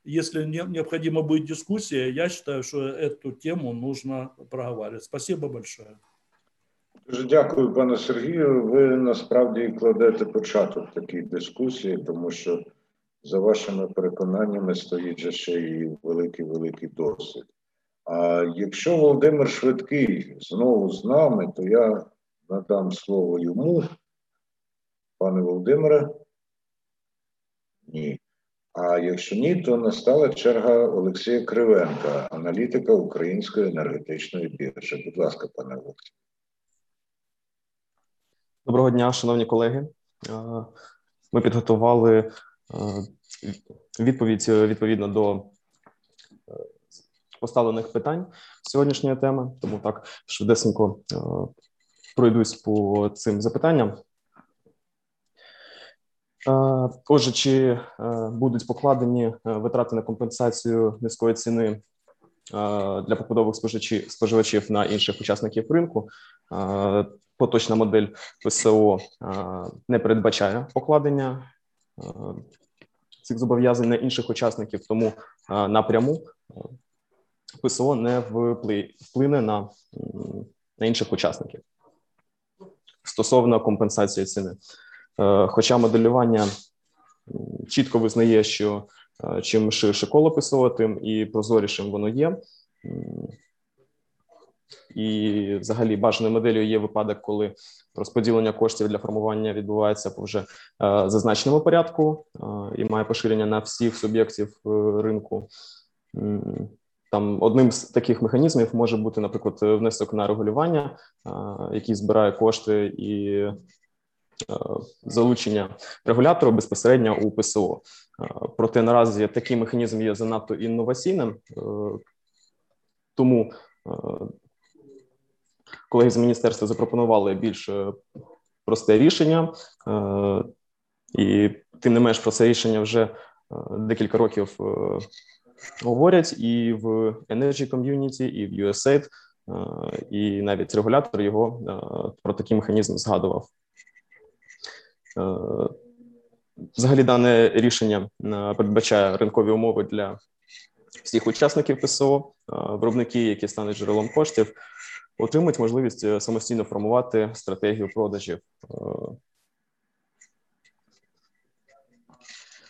если необходима будет дискуссия, я считаю, что эту тему нужно проговаривать. Спасибо большое. Дуже дякую, пане Сергію. Ви насправді кладете початок такій дискусії, тому що за вашими переконаннями стоїть ще і великий великий досвід. А якщо Володимир Швидкий знову з нами, то я надам слово йому. Пане Володимире? Ні. А якщо ні, то настала черга Олексія Кривенка, аналітика Української енергетичної біржі. Будь ласка, пане Олексій. Доброго дня, шановні колеги. Ми підготували відповідь відповідно до поставлених питань сьогоднішньої теми, тому так швидесенько пройдусь по цим запитанням. Отже, чи будуть покладені витрати на компенсацію низької ціни для побудових споживачів споживачів на інших учасників ринку? Поточна модель ПСО не передбачає покладення цих зобов'язань на інших учасників, тому напряму ПСО не вплине на, на інших учасників стосовно компенсації ціни. Е, хоча моделювання чітко визнає, що е, чим ширше коло ПСО, тим і прозорішим воно є. І, взагалі, бажаною моделлю є випадок, коли розподілення коштів для формування відбувається по вже е, зазначеному порядку і має поширення на всіх суб'єктів ринку. Там одним з таких механізмів може бути, наприклад, внесок на регулювання, який збирає кошти і залучення регулятора безпосередньо у ПСО. Е, проте наразі такий механізм є занадто інноваційним, е, тому колеги з міністерства запропонували більш просте рішення, і тим не менш про це рішення вже декілька років говорять і в Energy Community, і в USAID, і навіть регулятор його про такий механізм згадував. Е, взагалі, дане рішення е, передбачає ринкові умови для всіх учасників ПСО, е, виробники, які стануть джерелом коштів, отримують можливість самостійно формувати стратегію продажів.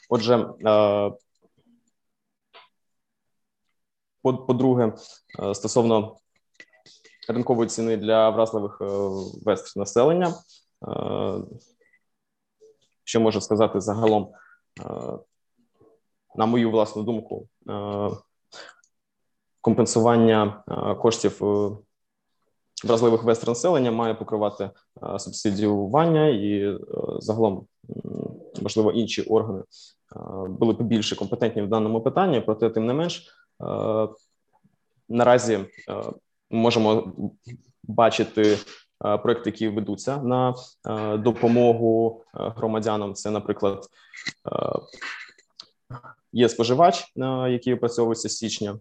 Отже, по-друге, стосовно ринкової ціни для вразливих верств населення, що можу сказати загалом на мою власну думку, компенсування коштів вразливих верств населення має покривати субсидіювання і загалом, можливо, інші органи були б більше компетентні в даному питанні, проте, тим не менш, наразі можемо бачити проекти, які ведуться на допомогу громадянам. Це, наприклад, є споживач, який опрацьовується з січня.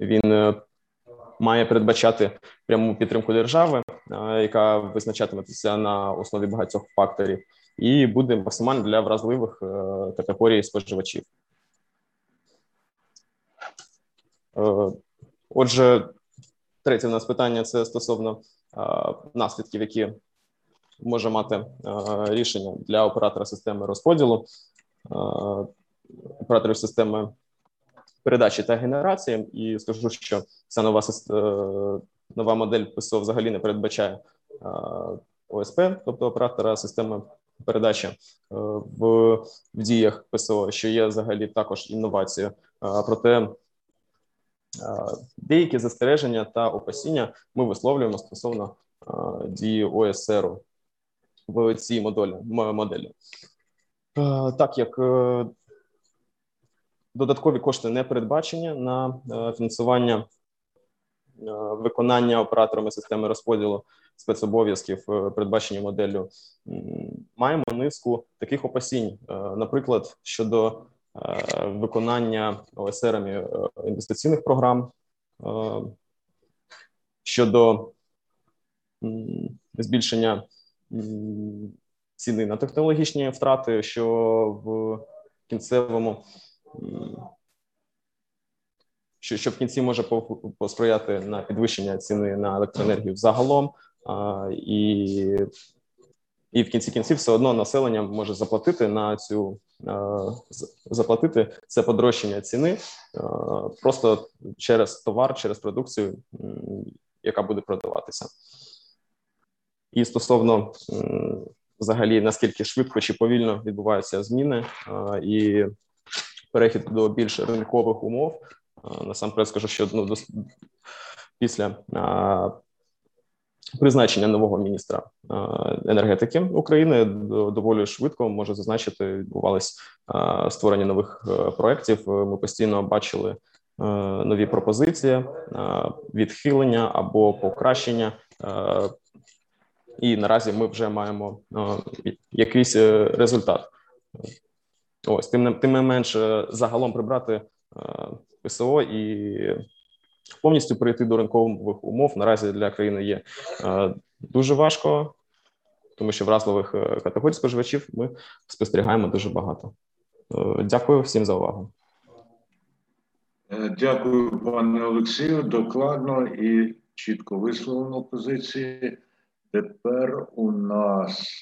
Він е, має передбачати пряму підтримку держави, яка визначатиметься на основі багатьох факторів, і буде максимально для вразливих е, категорій споживачів. Е, отже, третє у нас питання це стосовно наслідків, які може мати рішення для оператора системи розподілу, операторів системи передачі та генерації. І скажу, що ця нова е, нова модель ПСО взагалі не передбачає ОСП, тобто оператора системи передачі е, в, в діях ПСО, що є взагалі також інновацією. Проте деякі застереження та опасіння ми висловлюємо стосовно дії ОСР в цій моделі. моделі. Так як е, додаткові кошти не передбачені на е, фінансування виконання операторами системи розподілу спецобов'язків, передбачені моделлю, маємо низку таких опасінь, наприклад, щодо Е, виконання ОСРами е, інвестиційних програм е, щодо збільшення ціни на технологічні втрати, що в кінцевому що, що в кінці може посприяти на підвищення ціни на електроенергію загалом, і і в кінці кінців все одно населення може заплатити на цю заплатити це подорожчання ціни е, просто через товар, через продукцію, яка буде продаватися. І стосовно взагалі наскільки швидко чи повільно відбуваються зміни і перехід до більш ринкових умов, насамперед скажу, що ну, після Призначення нового міністра е, енергетики України доволі швидко може зазначити, відбувалось е, створення нових е, проєктів. Ми постійно бачили нові пропозиції, відхилення або покращення, і наразі ми вже маємо якийсь результат. Ось тим тим не менше загалом прибрати ПСО і повністю перейти до ринкових умов наразі для країни є е, дуже важко, тому що вразливих е, категорій споживачів ми спостерігаємо дуже багато. Е, дякую всім за увагу. Дякую, пане Олексію. Докладно і чітко висловлено позиції. Тепер у нас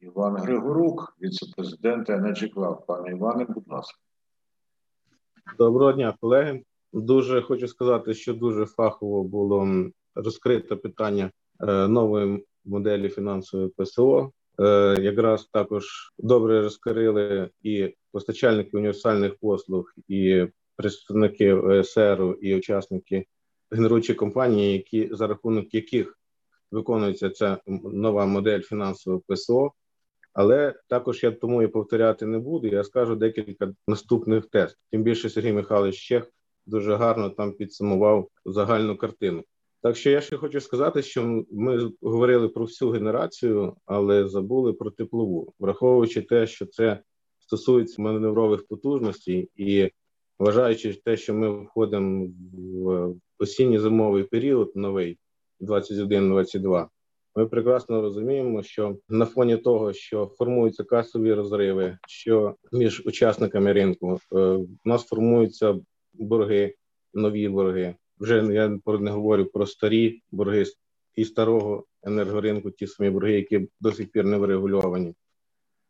Іван Григорук, віце-президент Energy Club. Пане Іване, будь ласка. Доброго дня, колеги. Дуже хочу сказати, що дуже фахово було розкрите питання е, нової моделі фінансової ПСО. Е, якраз також добре розкрили і постачальники універсальних послуг, і представники ОСР, і учасники генеруючої компанії, які за рахунок яких виконується ця нова модель фінансової ПСО. Але також я тому і повторяти не буду. Я скажу декілька наступних тестів. Тим більше Сергій Михайлович Чех дуже гарно там підсумував загальну картину. Так що я ще хочу сказати, що ми говорили про всю генерацію, але забули про теплову, враховуючи те, що це стосується маневрових потужностей, і вважаючи те, що ми входимо в осінньо зимовий період, новий 21-22, ми прекрасно розуміємо, що на фоні того, що формуються касові розриви, що між учасниками ринку е, в нас формуються борги, нові борги. Вже я не говорю про старі борги і старого енергоринку, ті самі борги, які до сих пір не врегульовані.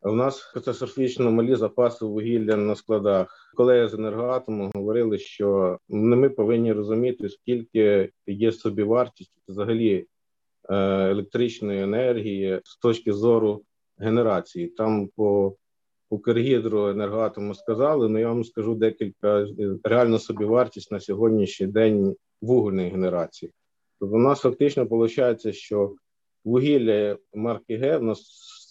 В нас катастрофічно малі запаси вугілля на складах. Колеги з енергоатому говорили, що ми повинні розуміти, скільки є собівартість взагалі е, електричної енергії з точки зору генерації. Там по Укргідроенергоатому сказали, але я вам скажу декілька реально собівартість на сьогоднішній день вугільної генерації. Тобто у нас фактично виходить, що вугілля марки Г у нас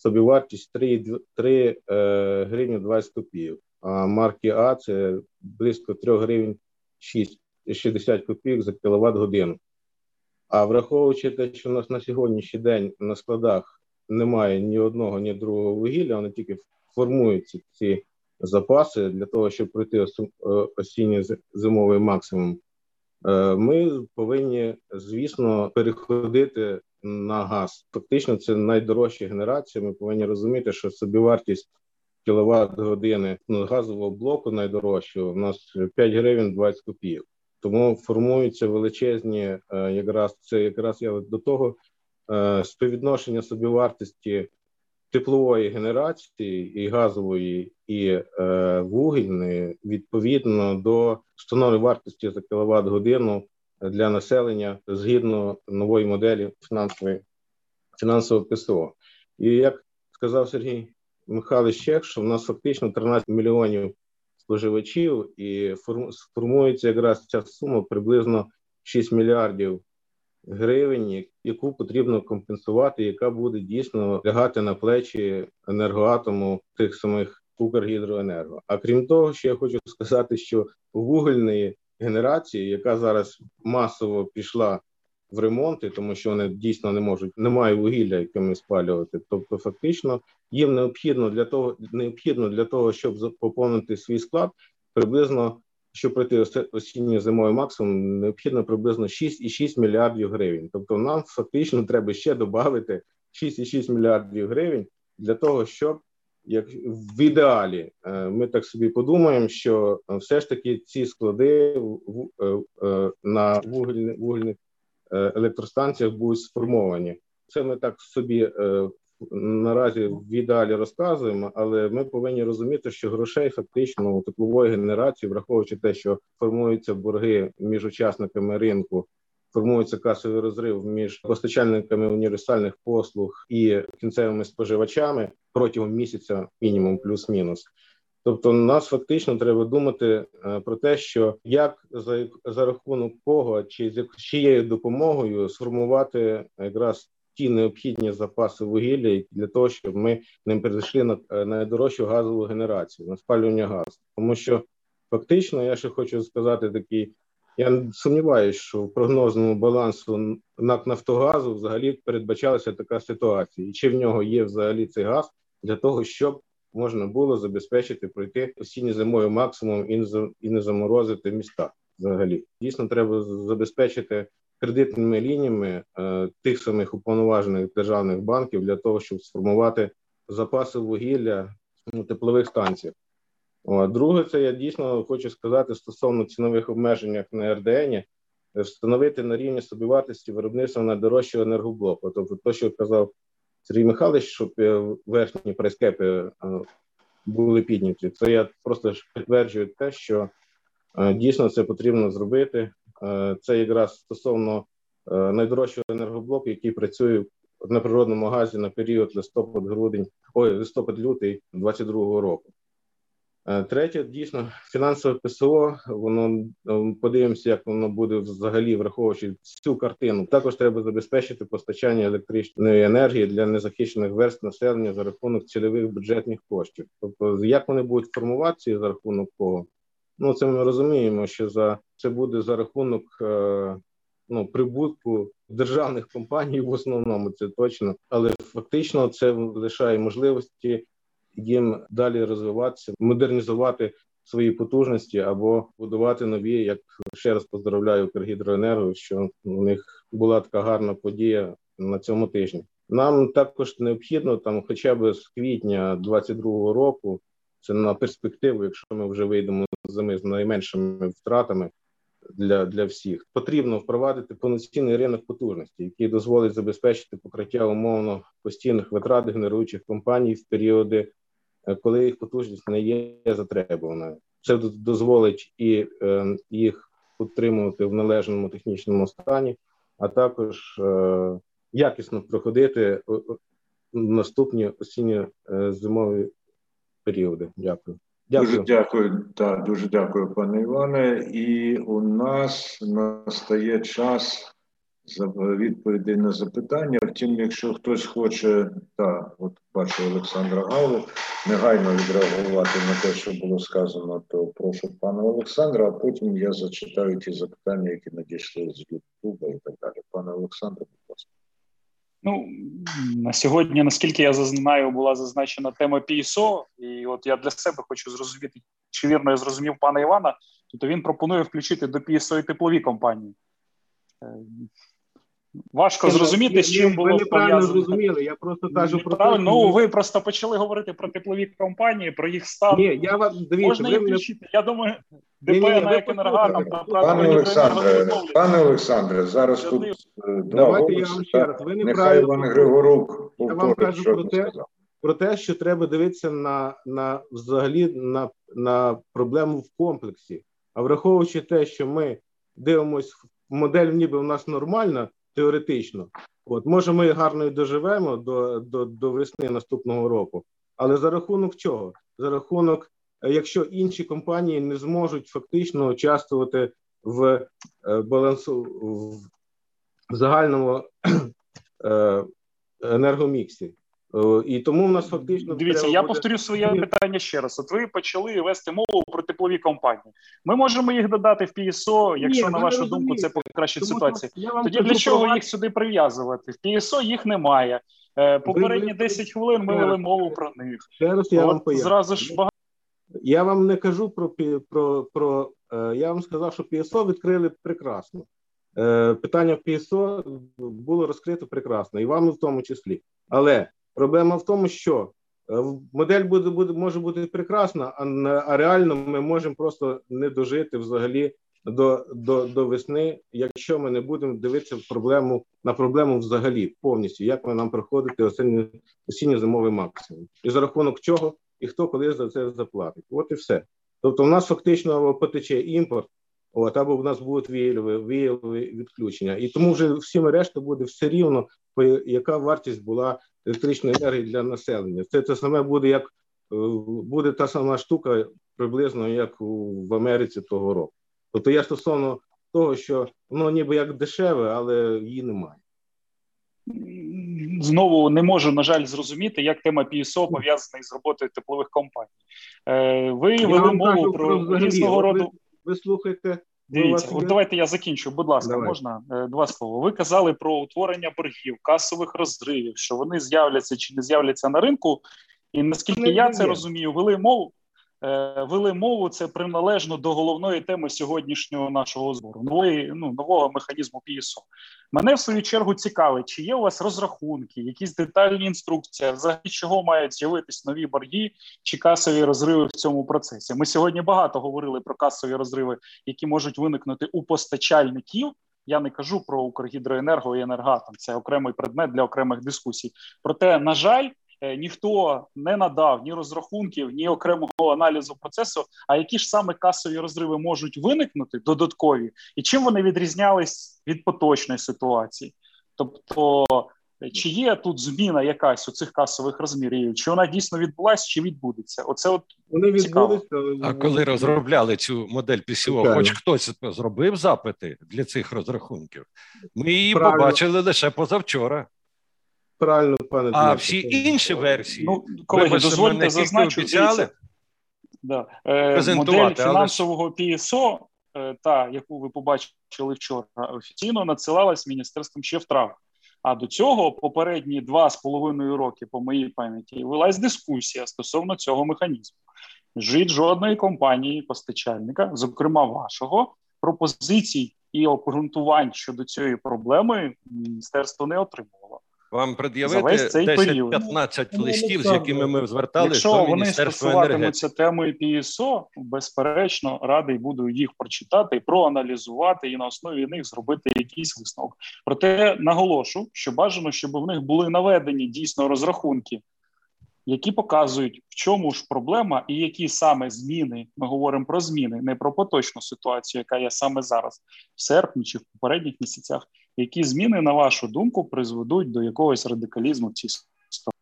собівартість 3, 3 е, гривні 20 копійок, а марки А це близько 3 гривень 6, 60 копійок за кіловат годину. А враховуючи те, що у нас на сьогоднішній день на складах немає ні одного, ні другого вугілля, вони тільки формуються ці запаси для того, щоб пройти е, осінньо зимовий максимум. Е, ми повинні, звісно, переходити на газ. Фактично, це найдорожча генерація. Ми повинні розуміти, що собівартість кіловат години ну, газового блоку найдорожчого у нас 5 гривень 20 копійок. Тому формуються величезні, е, якраз це якраз я до того співвідношення собівартості теплової генерації і газової і е, вугільної відповідно до встановленої вартості за кіловат годину для населення згідно нової моделі фінансової фінансового ПСО. І як сказав Сергій Михайлович Чех, що в нас фактично 13 мільйонів споживачів, і сформується якраз ця сума приблизно 6 мільярдів гривень, яку потрібно компенсувати, яка буде дійсно лягати на плечі енергоатому тих самих Укргідроенерго. А крім того, ще я хочу сказати, що вугільної генерації, яка зараз масово пішла в ремонти, тому що вони дійсно не можуть, немає вугілля, якими спалювати. Тобто, фактично, їм необхідно для того, необхідно для того, щоб поповнити свій склад, приблизно щоб пройти осінньо зимовий максимум, необхідно приблизно 6,6 мільярдів гривень. Тобто, нам фактично треба ще додати 6,6 мільярдів гривень для того, щоб як в ідеалі е, ми так собі подумаємо, що все ж таки ці склади е, е, на вугільних вугільних електростанціях будуть сформовані. Це ми так собі наразі в ідеалі розказуємо, але ми повинні розуміти, що грошей фактично у теплової генерації, враховуючи те, що формуються борги між учасниками ринку. Формується касовий розрив між постачальниками універсальних послуг і кінцевими споживачами протягом місяця, мінімум плюс-мінус. Тобто, нас фактично треба думати е, про те, що як за за рахунок кого чи з чиєю допомогою сформувати якраз ті необхідні запаси вугілля для того, щоб ми не перейшли на е, найдорожчу газову генерацію на спалювання газу. Тому що фактично, я ще хочу сказати такий. Я сумніваюся, що в прогнозному балансу НАК Нафтогазу взагалі передбачалася така ситуація, і чи в нього є взагалі цей газ для того, щоб можна було забезпечити пройти осінньо зимою максимум і не заморозити міста. Взагалі дійсно треба забезпечити кредитними лініями е, тих самих уповноважених державних банків для того, щоб сформувати запаси вугілля у теплових станціях. Друге, це я дійсно хочу сказати стосовно цінових обмежень на РДН, встановити на рівні собівартості виробництва найдорожчого енергоблоку. Тобто, те, що казав Сергій Михайлович, щоб е, верхні прайскепи е, були підняті, це я просто підтверджую те, що дійсно це потрібно зробити. Е, це якраз стосовно е, найдорожчого енергоблоку, який працює на природному газі на період листопад-грудень, ой, листопад-лютий 22-го року. Е, третє, дійсно, фінансове ПСО. Воно подивимося, як воно буде взагалі, враховуючи цю картину. Також треба забезпечити постачання електричної енергії для незахищених верст населення за рахунок цільових бюджетних коштів. Тобто, як вони будуть формуватися за рахунок кого? Ну це ми розуміємо, що за це буде за рахунок е, ну прибутку державних компаній в основному це точно, але фактично це лишає можливості їм далі розвиватися, модернізувати свої потужності або будувати нові. Як ще раз поздравляю Укргідроенерго, що у них була така гарна подія на цьому тижні. Нам також необхідно там, хоча б з квітня 22-го року, це на перспективу, якщо ми вже вийдемо з зими з найменшими втратами для для всіх, потрібно впровадити повноцінний ринок потужності, який дозволить забезпечити покриття умовно постійних витрат генеруючих компаній в періоди, е, коли їх потужність не є затребуваною. Це дозволить і е, їх утримувати в належному технічному стані, а також е, якісно проходити наступні осінньо е, зимові періоди. Дякую. Дякую. Дуже дякую, так, дуже дякую, пане Іване. І у нас настає час відповідей на запитання. Втім, якщо хтось хоче, так, от бачу Олександра Галу, негайно відреагувати на те, що було сказано, то прошу пана Олександра, а потім я зачитаю ті запитання, які надійшли з Ютуба і так далі. Пане Олександре, будь ласка. Ну на сьогодні, наскільки я знаю, була зазначена тема ПІСО, і от я для себе хочу зрозуміти, чи вірно я зрозумів пана Івана, то він пропонує включити до ПІСО і теплові компанії. Важко зрозуміти, з чим було зрозуміли. Я просто кажу про те, Ну ви просто почали говорити про теплові компанії, про їх стан. Ні, я вам дивіться, можна їх включити. Я думаю, ДП на як енергатом та пане Олександре, пане Олександре. Зараз тут е, давайте я вам ще раз. Ви нехай Іван Григорук я вам кажу про те, про те, що треба дивитися на на взагалі на, на проблему в комплексі. А враховуючи те, що ми дивимося, модель ніби у нас нормальна теоретично. От може, ми гарно і доживемо до, до, до весни наступного року, але за рахунок чого? За рахунок, е, якщо інші компанії не зможуть фактично участвувати в е, балансу в загальному (clears throat) е, енергоміксі. Е, і тому в нас фактично дивіться. Я буде... повторю своє питання ще раз. От ви почали вести мову про теплові компанії. Ми можемо їх додати в ПІСО, якщо Ні, на вашу думку це покращить ситуацію. Тоді для чого їх сюди прив'язувати? В ПІСО їх немає. Е, попередні 10 хвилин ми вели мову про них. Ще раз я От вам поясню. зразу ж багато. Я вам не кажу про про, про е, я вам сказав, що ПІСО відкрили прекрасно. Питання в ПІСО було розкрито прекрасно, і вам в тому числі. Але Проблема в тому, що е, модель буде буде може бути прекрасна, а а реально ми можемо просто не дожити взагалі до до, до весни, якщо ми не будемо дивитися проблему на проблему взагалі повністю, як ми нам проходити осінньо осінньо зимовий максимум, і за рахунок чого і хто коли за це заплатить. От і все. Тобто, в нас фактично потече імпорт. От, або в нас будуть віялові, віялові відключення, і тому вже всім решта буде все рівно, яка вартість була електричної енергії для населення. Це те саме буде, як е, буде та сама штука приблизно як в Америці того року. Тобто я стосовно того, що воно ніби як дешеве, але її немає. Знову не можу, на жаль, зрозуміти, як тема ПІСО пов'язана із роботою теплових компаній. Е, ви вели мову про, про різного роду. Ви, ви слухаєте Дивіться, от давайте я закінчу. Будь ласка, Давай. можна е, два слова. Ви казали про утворення боргів, касових розривів, що вони з'являться чи не з'являться на ринку. І наскільки я це розумію, вели мову вели мову це приналежно до головної теми сьогоднішнього нашого збору нової ну нового механізму ПІСО. Мене в свою чергу цікавить, чи є у вас розрахунки, якісь детальні інструкції, взагалі чого мають з'явитись нові борги чи касові розриви в цьому процесі. Ми сьогодні багато говорили про касові розриви, які можуть виникнути у постачальників. Я не кажу про Укргідроенерго і енергатом. Це окремий предмет для окремих дискусій. Проте, на жаль. Е, ніхто не надав ні розрахунків, ні окремого аналізу процесу. А які ж саме касові розриви можуть виникнути додаткові, і чим вони відрізнялись від поточної ситуації? Тобто, чи є тут зміна якась у цих касових розмірів? Чи вона дійсно відбулася, чи відбудеться? Оце от вони відбудуться. А коли розробляли цю модель PCO, хоч хтось зробив запити для цих розрахунків, ми її Правильно. побачили лише позавчора. Правильно, пане А всі інші версії, ну, колеги, дозвольте зазначити, да. е, модель фінансового але... Е, та яку ви побачили вчора, офіційно надсилалась міністерством ще в травні. А до цього попередні два з половиною роки, по моїй пам'яті, велась дискусія стосовно цього механізму. Жить жодної компанії постачальника, зокрема вашого, пропозицій і обґрунтувань щодо цієї проблеми міністерство не отримувало вам пред'явити 10-15 листів, з якими ми зверталися до Міністерства енергетики. Якщо вони стосуватимуться темою ПІСО, безперечно, радий буду їх прочитати, проаналізувати і на основі них зробити якийсь висновок. Проте наголошу, що бажано, щоб в них були наведені дійсно розрахунки. Які показують, в чому ж проблема, і які саме зміни ми говоримо про зміни, не про поточну ситуацію, яка є саме зараз, в серпні чи в попередніх місяцях, які зміни, на вашу думку, призведуть до якогось радикалізму в цій стороні?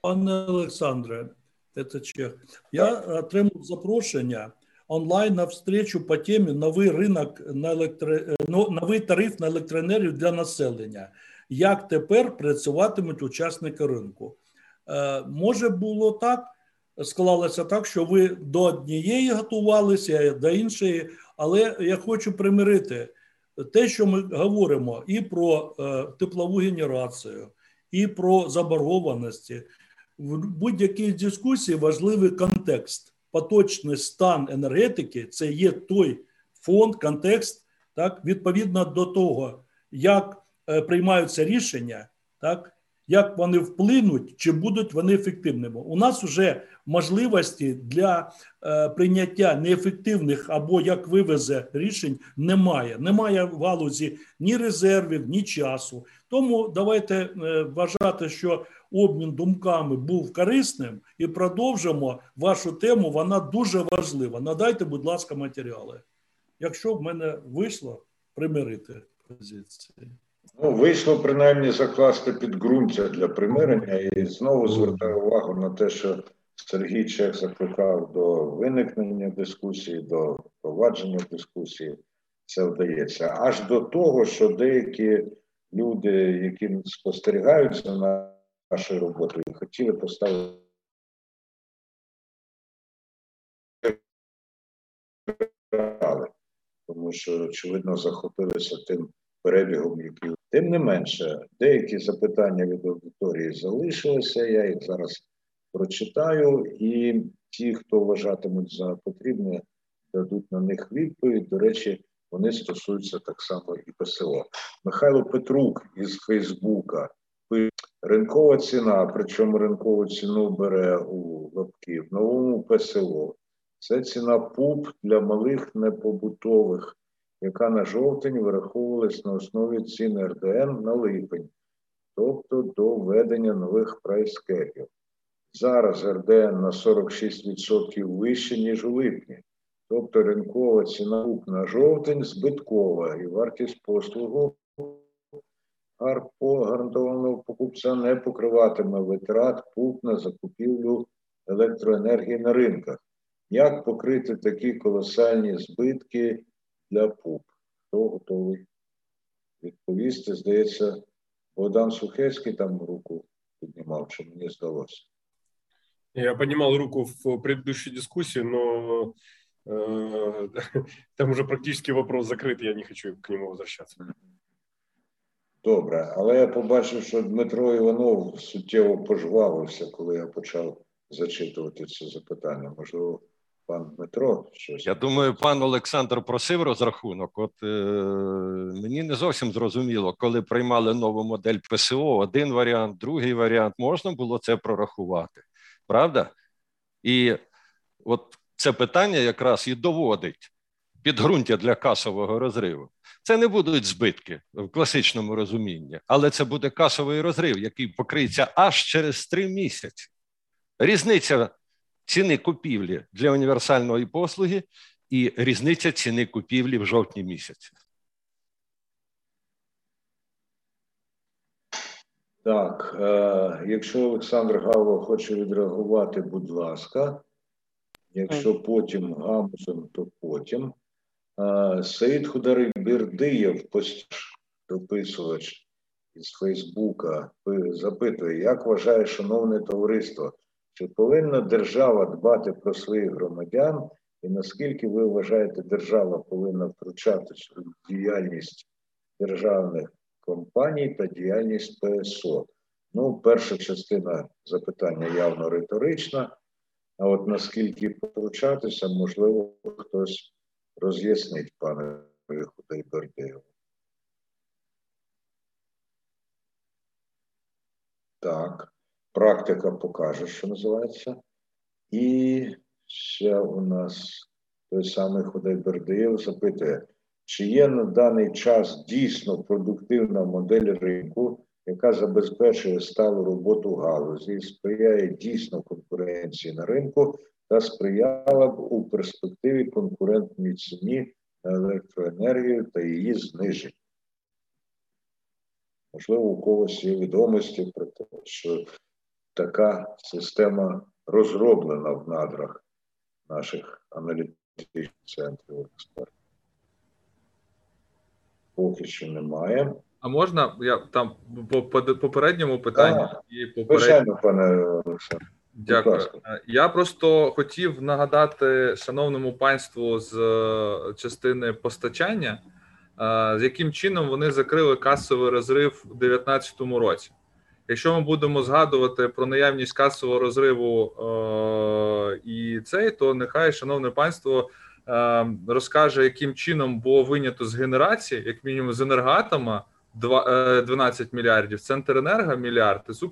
Пане Олександре, це. Я отримав запрошення онлайн на встречу по темі новий ринок на електро... Ну, новий тариф на електроенергію для населення. Як тепер працюватимуть учасники ринку? Е, може було так, склалося так, що ви до однієї готувалися, до іншої, але я хочу примирити те, що ми говоримо і про е, теплову генерацію, і про заборгованості. В будь-якій дискусії важливий контекст, поточний стан енергетики це є той фонд, контекст, так, відповідно до того, як е, приймаються рішення, так, як вони вплинуть, чи будуть вони ефективними. У нас вже можливості для е, прийняття неефективних або як вивезе рішень немає. Немає в галузі ні резервів, ні часу. Тому давайте е, вважати, що обмін думками був корисним, і продовжимо вашу тему. Вона дуже важлива. Надайте, будь ласка, матеріали. Якщо в мене вийшло примирити позиції. Ну, вийшло принаймні закласти підґрунтя для примирення, і знову звертаю увагу на те, що Сергій Чех закликав до виникнення дискусії, до провадження дискусії. Це вдається. Аж до того, що деякі люди, які спостерігають за нашою роботою, хотіли поставити. Тому що, очевидно, захопилися тим перебігом, який тим не менше, деякі запитання від аудиторії залишилися. Я їх зараз прочитаю, і ті, хто вважатимуть за потрібне, дадуть на них відповідь. До речі, вони стосуються так само і ПСО. Михайло Петрук із Фейсбука. Ринкова ціна, причому ринкову ціну бере у лапки в новому ПСО. Це ціна ПУП для малих непобутових яка на жовтень вираховувалась на основі цін РДН на липень, тобто до введення нових прайскепів. Зараз РДН на 46% вище, ніж у липні. Тобто ринкова ціна на жовтень збиткова і вартість послугу гарантованого покупця не покриватиме витрат ПУП на закупівлю електроенергії на ринках. Як покрити такі колосальні збитки для ПУП. Хто готовий відповісти? Здається, Богдан Сухецький там руку піднімав, чи мені здалося. Я поднимал руку в предыдущей дискуссии, но э, (laughs) там уже практически вопрос закрыт, я не хочу к нему возвращаться. Добре, але я побачив, що Дмитро Іванов суттєво пожвавився, коли я почав зачитувати це запитання. Можливо, пан Дмитро щось. Я думаю, пан Олександр просив розрахунок. От е, мені не зовсім зрозуміло, коли приймали нову модель ПСО, один варіант, другий варіант, можна було це прорахувати, правда? І от це питання якраз і доводить підґрунтя для касового розриву. Це не будуть збитки в класичному розумінні, але це буде касовий розрив, який покриється аж через три місяці. Різниця ціни купівлі для універсальної послуги і різниця ціни купівлі в жовтні місяці. Так, е, якщо Олександр Гавло хоче відреагувати, будь ласка. Якщо потім гамузом, то потім. Е, Саїд Бердиєв, дописувач із Фейсбука, запитує, як вважає шановне товариство, чи повинна держава дбати про своїх громадян, і наскільки ви вважаєте, держава повинна втручатися в діяльність державних компаній та діяльність ПСО? Ну, перша частина запитання явно риторична. А от наскільки втручатися, можливо, хтось роз'яснить пане Худайбердеєву. Так практика покаже, що називається. І ще у нас той самий Ходай Бердиєв запитує, чи є на даний час дійсно продуктивна модель ринку, яка забезпечує сталу роботу галузі, сприяє дійсно конкуренції на ринку та сприяла б у перспективі конкурентній ціні на електроенергію та її зниження. Можливо, у когось є відомості про те, що така система розроблена в надрах наших аналітичних центрів експертів? Поки що немає. А можна я там по, по попередньому питанню і Звичайно, пане Олександр. Дякую. Е, Я просто хотів нагадати шановному панству з е, частини постачання, е, з яким чином вони закрили касовий розрив у 2019 році. Якщо ми будемо згадувати про наявність касового розриву е, і цей, то нехай шановне панство е, розкаже, яким чином було винято з генерації, як мінімум з енергоатома, е, 12 мільярдів, Центренерго мільярд, і з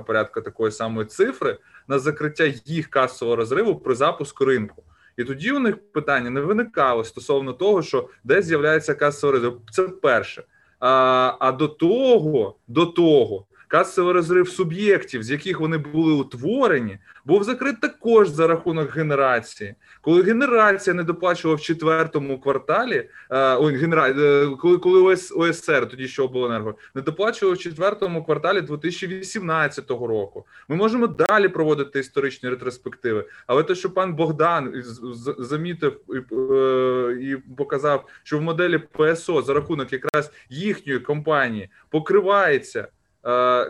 порядка такої самої цифри на закриття їх касового розриву при запуску ринку. І тоді у них питання не виникало стосовно того, що де з'являється касовий розрив. Це перше. А, а до того, до того, касовий розрив суб'єктів, з яких вони були утворені, був закрит також за рахунок генерації. Коли генерація не доплачувала в четвертому кварталі, е, ой, генера... е, коли, коли ОС, ОСР, тоді що обленерго, не доплачував в четвертому кварталі 2018 року. Ми можемо далі проводити історичні ретроспективи. Але те, що пан Богдан замітив і, е, і показав, що в моделі ПСО за рахунок якраз їхньої компанії покривається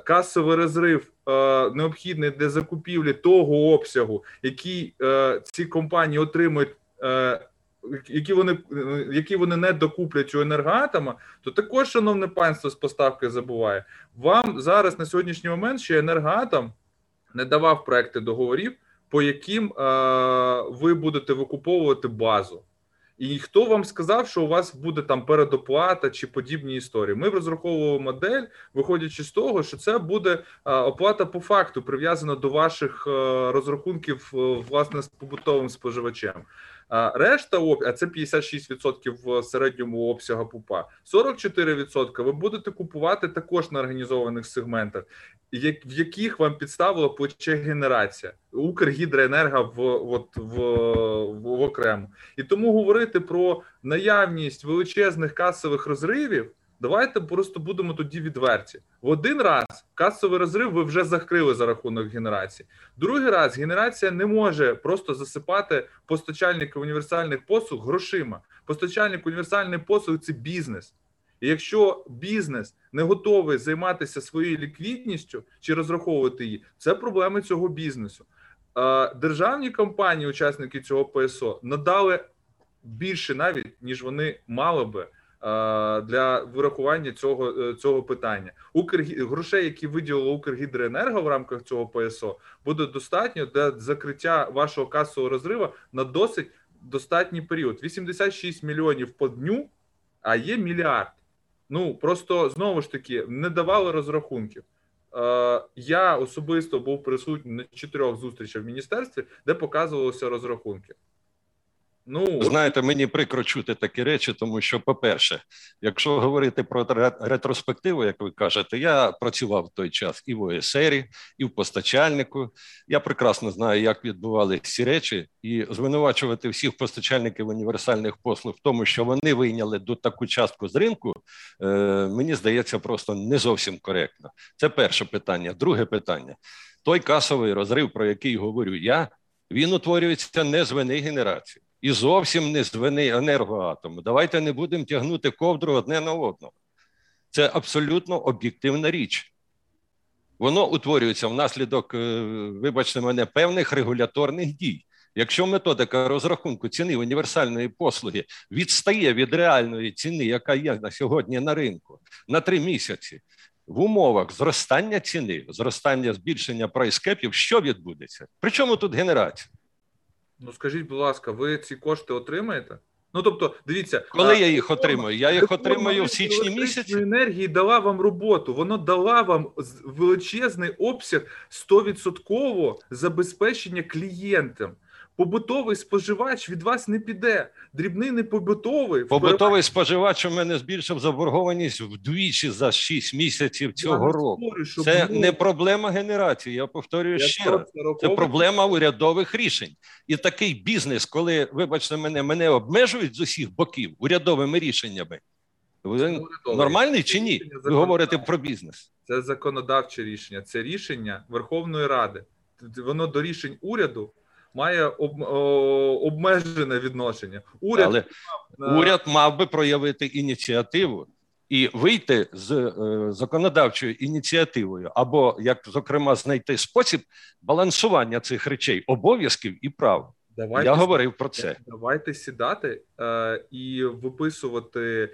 касовий розрив е, необхідний для закупівлі того обсягу, який е, ці компанії отримують. Е, які вони е, які вони не докуплять у енергоатома, то також, шановне панство, з поставки забуває. Вам зараз на сьогоднішній момент ще енергоатом не давав проекти договорів, по яким е, ви будете викуповувати базу. І хто вам сказав, що у вас буде там передоплата чи подібні історії? Ми розраховували модель, виходячи з того, що це буде е, оплата по факту прив'язана до ваших е, розрахунків е, власне з побутовим споживачем. А решта а це 56% в середньому обсягу ПУПа. 44% ви будете купувати також на організованих сегментах, в яких вам підставила плече генерація Укргідроенерго в, от, в, в окремо. І тому говорити про наявність величезних касових розривів. Давайте просто будемо тоді відверті. В один раз касовий розрив ви вже закрили за рахунок генерації. Другий раз генерація не може просто засипати постачальника універсальних послуг грошима. Постачальник універсальних послуг це бізнес. І якщо бізнес не готовий займатися своєю ліквідністю чи розраховувати її, це проблеми цього бізнесу. Державні компанії, учасники цього ПСО, надали більше навіть ніж вони мали би для вирахування цього, е, цього питання. Укргі... грошей, які виділило Укргідроенерго в рамках цього ПСО, буде достатньо для закриття вашого касового розриву на досить достатній період. 86 мільйонів по дню, а є мільярд. Ну просто знову ж таки не давали розрахунків. Е, Я особисто був присутній на чотирьох зустрічах в міністерстві, де показувалися розрахунки. Ну Знаєте, мені прикро чути такі речі, тому що, по-перше, якщо говорити про ретроспективу, як ви кажете, я працював в той час і в ОСРі, і в постачальнику. Я прекрасно знаю, як відбувалися ці речі, і звинувачувати всіх постачальників універсальних послуг в тому, що вони вийняли до таку частку з ринку, е, мені здається, просто не зовсім коректно. Це перше питання. Друге питання: той касовий розрив, про який говорю я, він утворюється не з вини генерації і зовсім не з вини енергоатому. Давайте не будемо тягнути ковдру одне на одного. Це абсолютно об'єктивна річ. Воно утворюється внаслідок, е, вибачте мене, певних регуляторних дій. Якщо методика розрахунку ціни універсальної послуги відстає від реальної ціни, яка є на сьогодні на ринку, на три місяці, в умовах зростання ціни, зростання збільшення прайскепів, що відбудеться? Причому тут генерація? Ну скажіть, будь ласка, ви ці кошти отримаєте? Ну тобто, дивіться, Коли а, я їх отримую? Я їх отримаю отримую в січні місяці. енергії дала вам роботу. Воно дала вам величезний обсяг 100% забезпечення клієнтам. Побутовий споживач від вас не піде. Дрібний не побутовий Побутовий споживач у мене збільшив заборгованість вдвічі за 6 місяців цього року. спорю, Це було. не проблема генерації. Я повторюю Я ще раз. Це проблема урядових рішень. І такий бізнес, коли, вибачте мене, мене обмежують з усіх боків урядовими рішеннями. Ви нормальний чи ні? Ви говорите про бізнес. Це законодавче рішення, це рішення Верховної Ради. воно до рішень уряду має об, обмежене відношення. Уряд Але мав, уряд мав би проявити ініціативу і вийти з е, законодавчою ініціативою, або як зокрема знайти спосіб балансування цих речей, обов'язків і прав. Давайте Я говорив про це. Давайте сідати е, і виписувати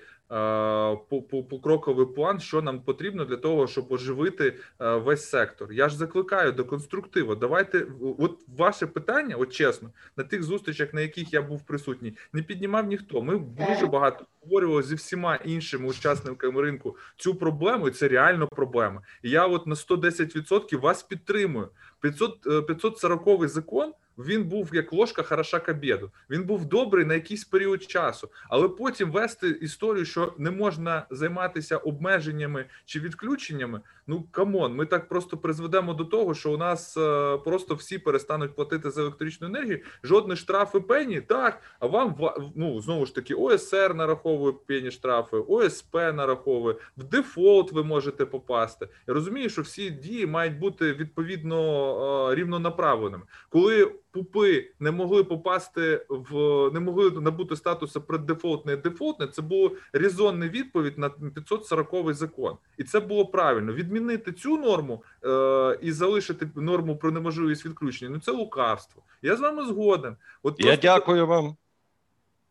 покроковий план, що нам потрібно для того, щоб оживити е, весь сектор. Я ж закликаю до конструктиву. Давайте, от ваше питання, от чесно, на тих зустрічах, на яких я був присутній, не піднімав ніхто. Ми дуже багато обговорювали зі всіма іншими учасниками ринку цю проблему, і це реально проблема. І я от на 110% вас підтримую. 500, 540 е, закон він був як ложка хороша к обіду. Він був добрий на якийсь період часу, але потім вести історію, що не можна займатися обмеженнями чи відключеннями. Ну come on, ми так просто призведемо до того, що у нас е, просто всі перестануть платити за електричну енергію. Жодні штрафи пені, так. А вам ну знову ж таки ОСР нараховує пені штрафи, ОСП нараховує в дефолт. Ви можете попасти. Я розумію, що всі дії мають бути відповідно е, рівнонаправленими. Коли пупи не могли попасти в не могли набути статусу преддефолтне і дефолтне. Це було резонна відповідь на 540 закон, і це було правильно. Відмінити цю норму е, і залишити норму про неможливість відключення. Ну це лукавство. Я з вами згоден. От просто... я дякую вам.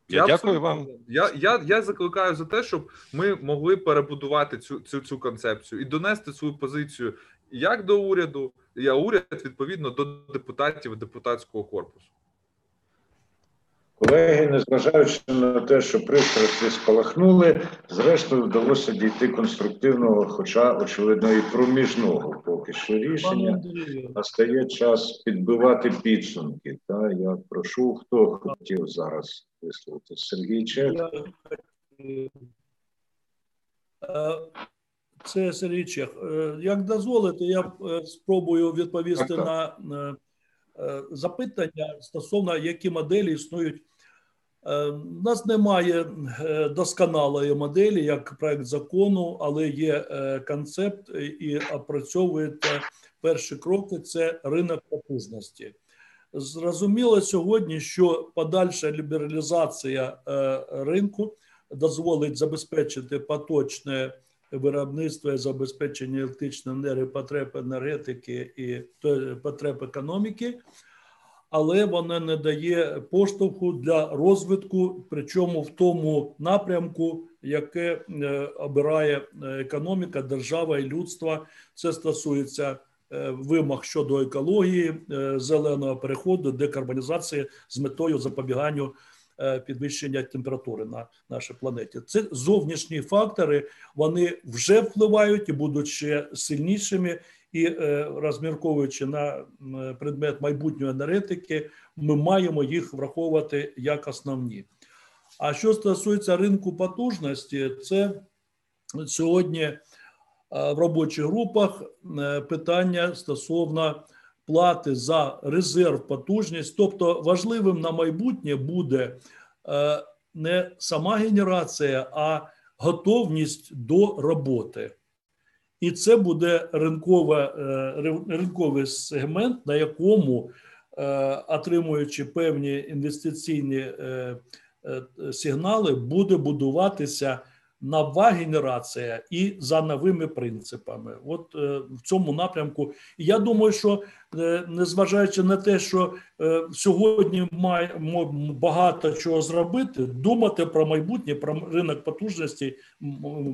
Я, я дякую вам. Я я, я закликаю за те, щоб ми могли перебудувати цю цю цю концепцію і донести свою позицію як до уряду, я уряд відповідно до депутатів і депутатського корпусу. Колеги, незважаючи на те, що пристрасті спалахнули, зрештою вдалося дійти конструктивного, хоча, очевидно, і проміжного поки що рішення. Настає час підбивати підсумки. Та я прошу, хто хотів зараз висловити Сергій Чех. Це Сергій Чех. Е, як дозволите, я е, спробую відповісти так, на е, запитання стосовно які моделі існують. У нас немає досконалої моделі як проект закону, але є концепт і опрацьовуєте перші кроки. Це ринок потужності. Зрозуміло сьогодні, що подальша лібералізація ринку дозволить забезпечити поточне виробництва і забезпечення електричної енергії, потреб енергетики і потреб економіки, але вона не дає поштовху для розвитку, причому в тому напрямку, яке е, обирає е, економіка, держава і людство. Це стосується. Е, вимог щодо екології, зеленого переходу, декарбонізації з метою запобіганню підвищення температури на нашій планеті. Це зовнішні фактори, вони вже впливають і будуть ще сильнішими. І е, розмірковуючи на предмет майбутньої енергетики, ми маємо їх враховувати як основні. А що стосується ринку потужності, це сьогодні е, в робочих групах питання стосовно плати за резерв потужність. Тобто важливим на майбутнє буде е, не сама генерація, а готовність до роботи. І це буде ринкова, е, ринковий сегмент, на якому, е, отримуючи певні інвестиційні сигнали, буде будуватися нова генерація і за новими принципами. От е, в цьому напрямку. я думаю, що е, незважаючи на те, що е, сьогодні маємо багато чого зробити, думати про майбутнє, про ринок потужності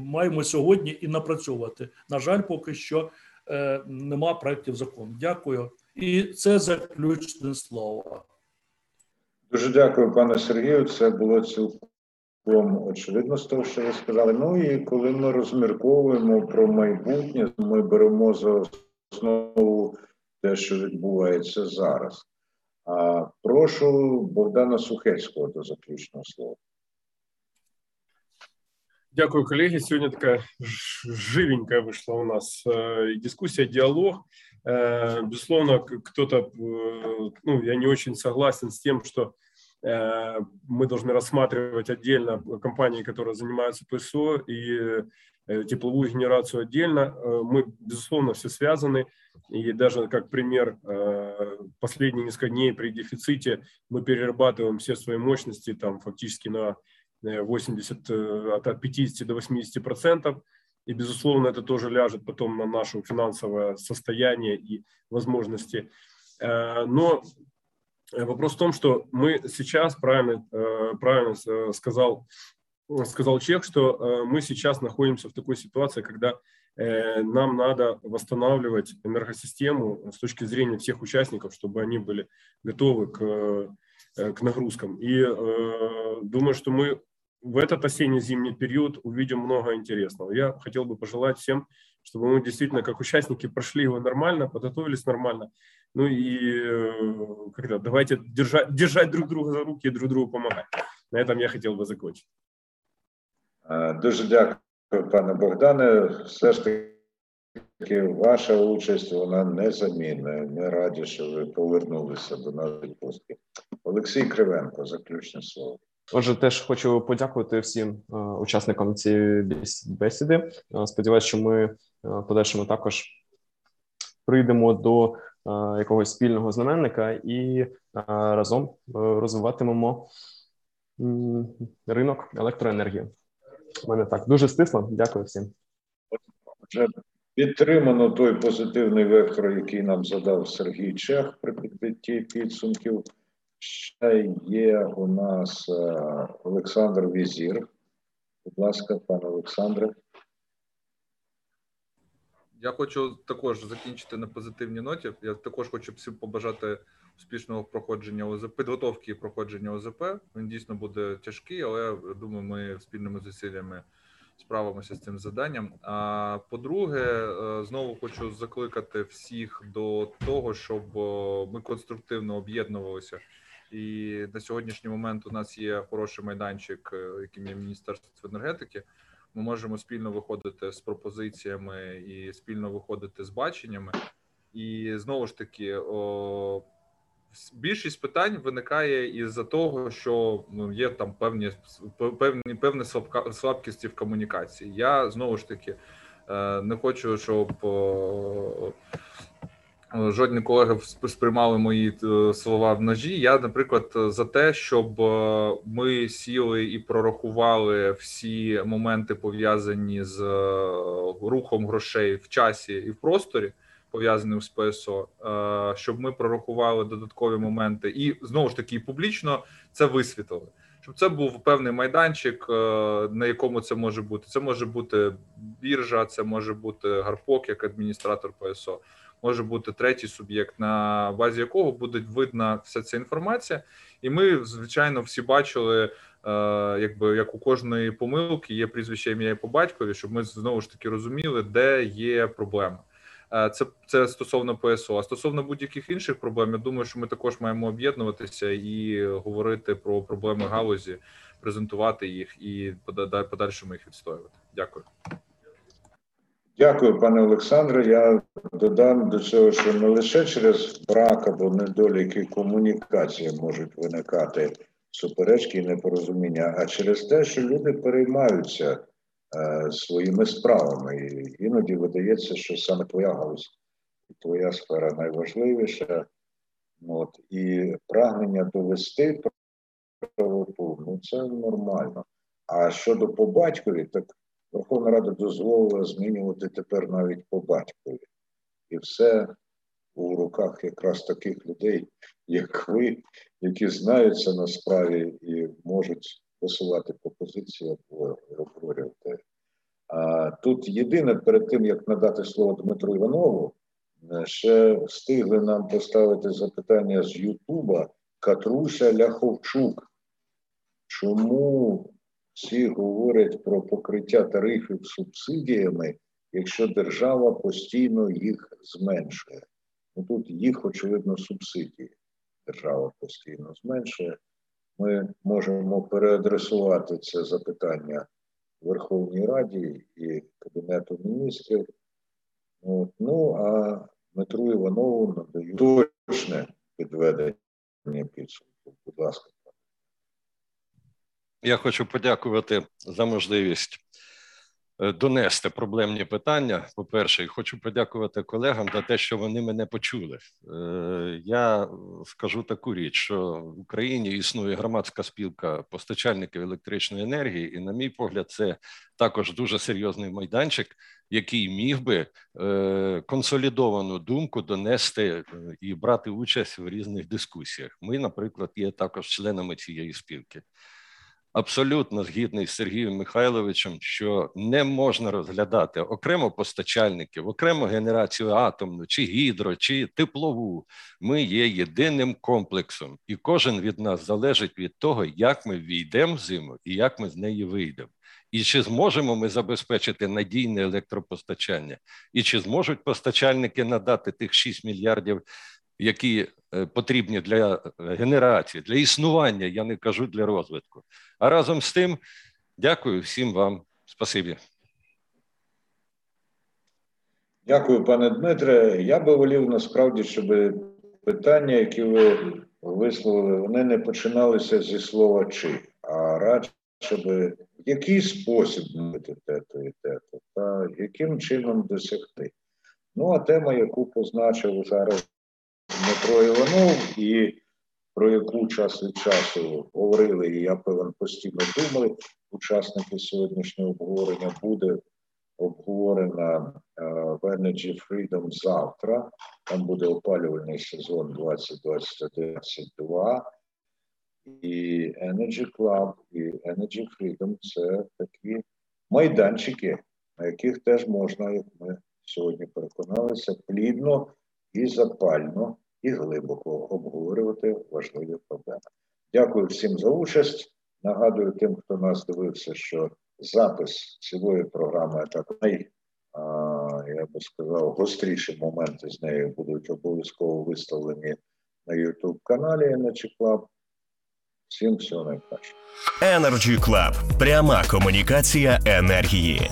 маємо сьогодні і напрацьовувати. На жаль, поки що нема проєктів закону. Дякую. І це заключне слово. Дуже дякую, пане Сергію. Це було цілком очевидно з того, що ви сказали. Ну і коли ми розмірковуємо про майбутнє, ми беремо за основу те, що відбувається зараз. А прошу Богдана Сухецького до заключного слова. Дякую, колеги. Сегодня такая живенькая вышла у нас э, дискуссия, диалог. Э, безусловно, кто-то, э, ну, я не очень согласен с тем, что Э, Мы должны рассматривать отдельно компании, которые занимаются ПСО и э, тепловую генерацию отдельно. Э, мы, безусловно, все связаны. И даже как пример последние несколько дней при дефиците мы перерабатываем все свои мощности там фактически на 80, от 50 до 80 процентов. И, безусловно, это тоже ляжет потом на наше финансовое состояние и возможности. Но вопрос в том, что мы сейчас, правильно, правильно сказал, сказал Чех, что мы сейчас находимся в такой ситуации, когда Э, нам надо восстанавливать энергосистему с точки зрения всех участников, чтобы они были готовы к, э, к нагрузкам. И э, думаю, что мы в этот осенне-зимний период увидим много интересного. Я хотел бы пожелать всем, чтобы мы действительно, как участники, прошли его нормально, подготовились нормально. Ну и когда, давайте держать, держать друг друга за руки и друг другу помогать. На этом я хотел бы закончить. Дуже дякую. пане Богдане, все ж таки ваша участь вона незамінна. Ми раді, що ви повернулися до нас відпустки. Олексій Кривенко, заключне слово. Отже, теж хочу подякувати всім е, учасникам цієї бесіди. Е, сподіваюся, що ми е, подальшому також прийдемо до е, якогось спільного знаменника і е, разом розвиватимемо ринок електроенергії. У мене так дуже стисло. Дякую всім. Вже підтримано той позитивний вектор, який нам задав Сергій Чех при підбитті підсумків. Ще є у нас Олександр Візір. Будь ласка, пане Олександре. Я хочу також закінчити на позитивній ноті. Я також хочу всім побажати успішного проходження ОЗП, підготовки і проходження ОЗП. Він дійсно буде тяжкий, але думаю, ми спільними зусиллями справимося з цим завданням. А по-друге, е, знову хочу закликати всіх до того, щоб ми конструктивно об'єднувалися. І на сьогоднішній момент у нас є хороший майданчик, е, яким є Міністерство енергетики. Ми можемо спільно виходити з пропозиціями і спільно виходити з баченнями. І знову ж таки, о, більшість питань виникає із-за того, що ну, є там певні певні певні слабка, слабкісті в комунікації. Я знову ж таки е, не хочу, щоб жодні колеги сприймали мої е, слова в ножі. Я, наприклад, за те, щоб е, ми сіли і прорахували всі моменти пов'язані з рухом грошей в часі і в просторі пов'язаним з ПСО, е, щоб ми прорахували додаткові моменти, і знову ж таки публічно це висвітлили. Щоб це був певний майданчик, е, на якому це може бути. Це може бути біржа, це може бути гарпок як адміністратор ПСО, може бути третій суб'єкт, на базі якого буде видна вся ця інформація, і ми звичайно всі бачили, е, якби як у кожної помилки є прізвище ім'я і по батькові, щоб ми знову ж таки розуміли, де є проблема. Е, це це стосовно ПСО. А стосовно будь-яких інших проблем, я думаю, що ми також маємо об'єднуватися і говорити про проблеми галузі, презентувати їх і подальшому їх відстоювати. Дякую. Дякую, пане Олександре. Я додам до цього, що не лише через брак або недоліки комунікації можуть виникати суперечки і непорозуміння, а через те, що люди переймаються Е, своїми справами. І іноді видається, що саме твоя галузь твоя сфера найважливіша. От, І прагнення довести правоту, ну це нормально. А щодо по батькові, так Верховна Рада дозволила змінювати тепер навіть по батькові. І все у руках якраз таких людей, як ви, які знаються на справі і можуть висувати пропозиції або обговорювати. А тут єдине, перед тим як надати слово Дмитру Іванову, е, ще встигли нам поставити запитання з Ютуба Катруся Ляховчук. Чому всі говорять про покриття тарифів субсидіями, якщо держава постійно їх зменшує? Ну Тут їх, очевидно, субсидії. Держава постійно зменшує ми можемо переадресувати це запитання Верховній Раді і Кабінету міністрів. От. Ну а Дмитру Іванову надаю точне підведення підсумку. Будь ласка. Я хочу подякувати за можливість Е, донести проблемні питання. По перше, і хочу подякувати колегам за те, що вони мене почули. Е, я скажу таку річ, що в Україні існує громадська спілка постачальників електричної енергії, і, на мій погляд, це також дуже серйозний майданчик, який міг би е, консолідовану думку донести і брати участь в різних дискусіях. Ми, наприклад, є також членами цієї спілки абсолютно згідний з Сергієм Михайловичем, що не можна розглядати окремо постачальників, окремо генерацію атомну, чи гідро, чи теплову. Ми є єдиним комплексом, і кожен від нас залежить від того, як ми війдемо в зиму і як ми з неї вийдемо. І чи зможемо ми забезпечити надійне електропостачання, і чи зможуть постачальники надати тих 6 мільярдів які потрібні для е, генерації, для існування, я не кажу для розвитку. А разом з тим, дякую всім вам. Спасибі. Дякую, пане Дмитре. Я би волів насправді, щоб питання, які ви висловили, вони не починалися зі слова чи, а радше би в який спосіб мити тето і тето, та яким чином досягти. Ну, а тема, яку позначив зараз Дмитро Іванов, і про яку час від часу говорили, і я певен постійно думали, учасники сьогоднішнього обговорення буде обговорена е, в Energy Freedom завтра. Там буде опалювальний сезон 2021-2022. І Energy Club, і Energy Freedom це такі майданчики, на яких теж можна, як ми сьогодні переконалися, плідно і запально, і глибоко обговорювати важливі проблеми. Дякую всім за участь. Нагадую тим, хто нас дивився, що запис цілої програми, так най, я би сказав, гостріші моменти з нею будуть обов'язково виставлені на youtube каналі Energy Club. Всім всього найкраще. Energy Club. пряма комунікація енергії.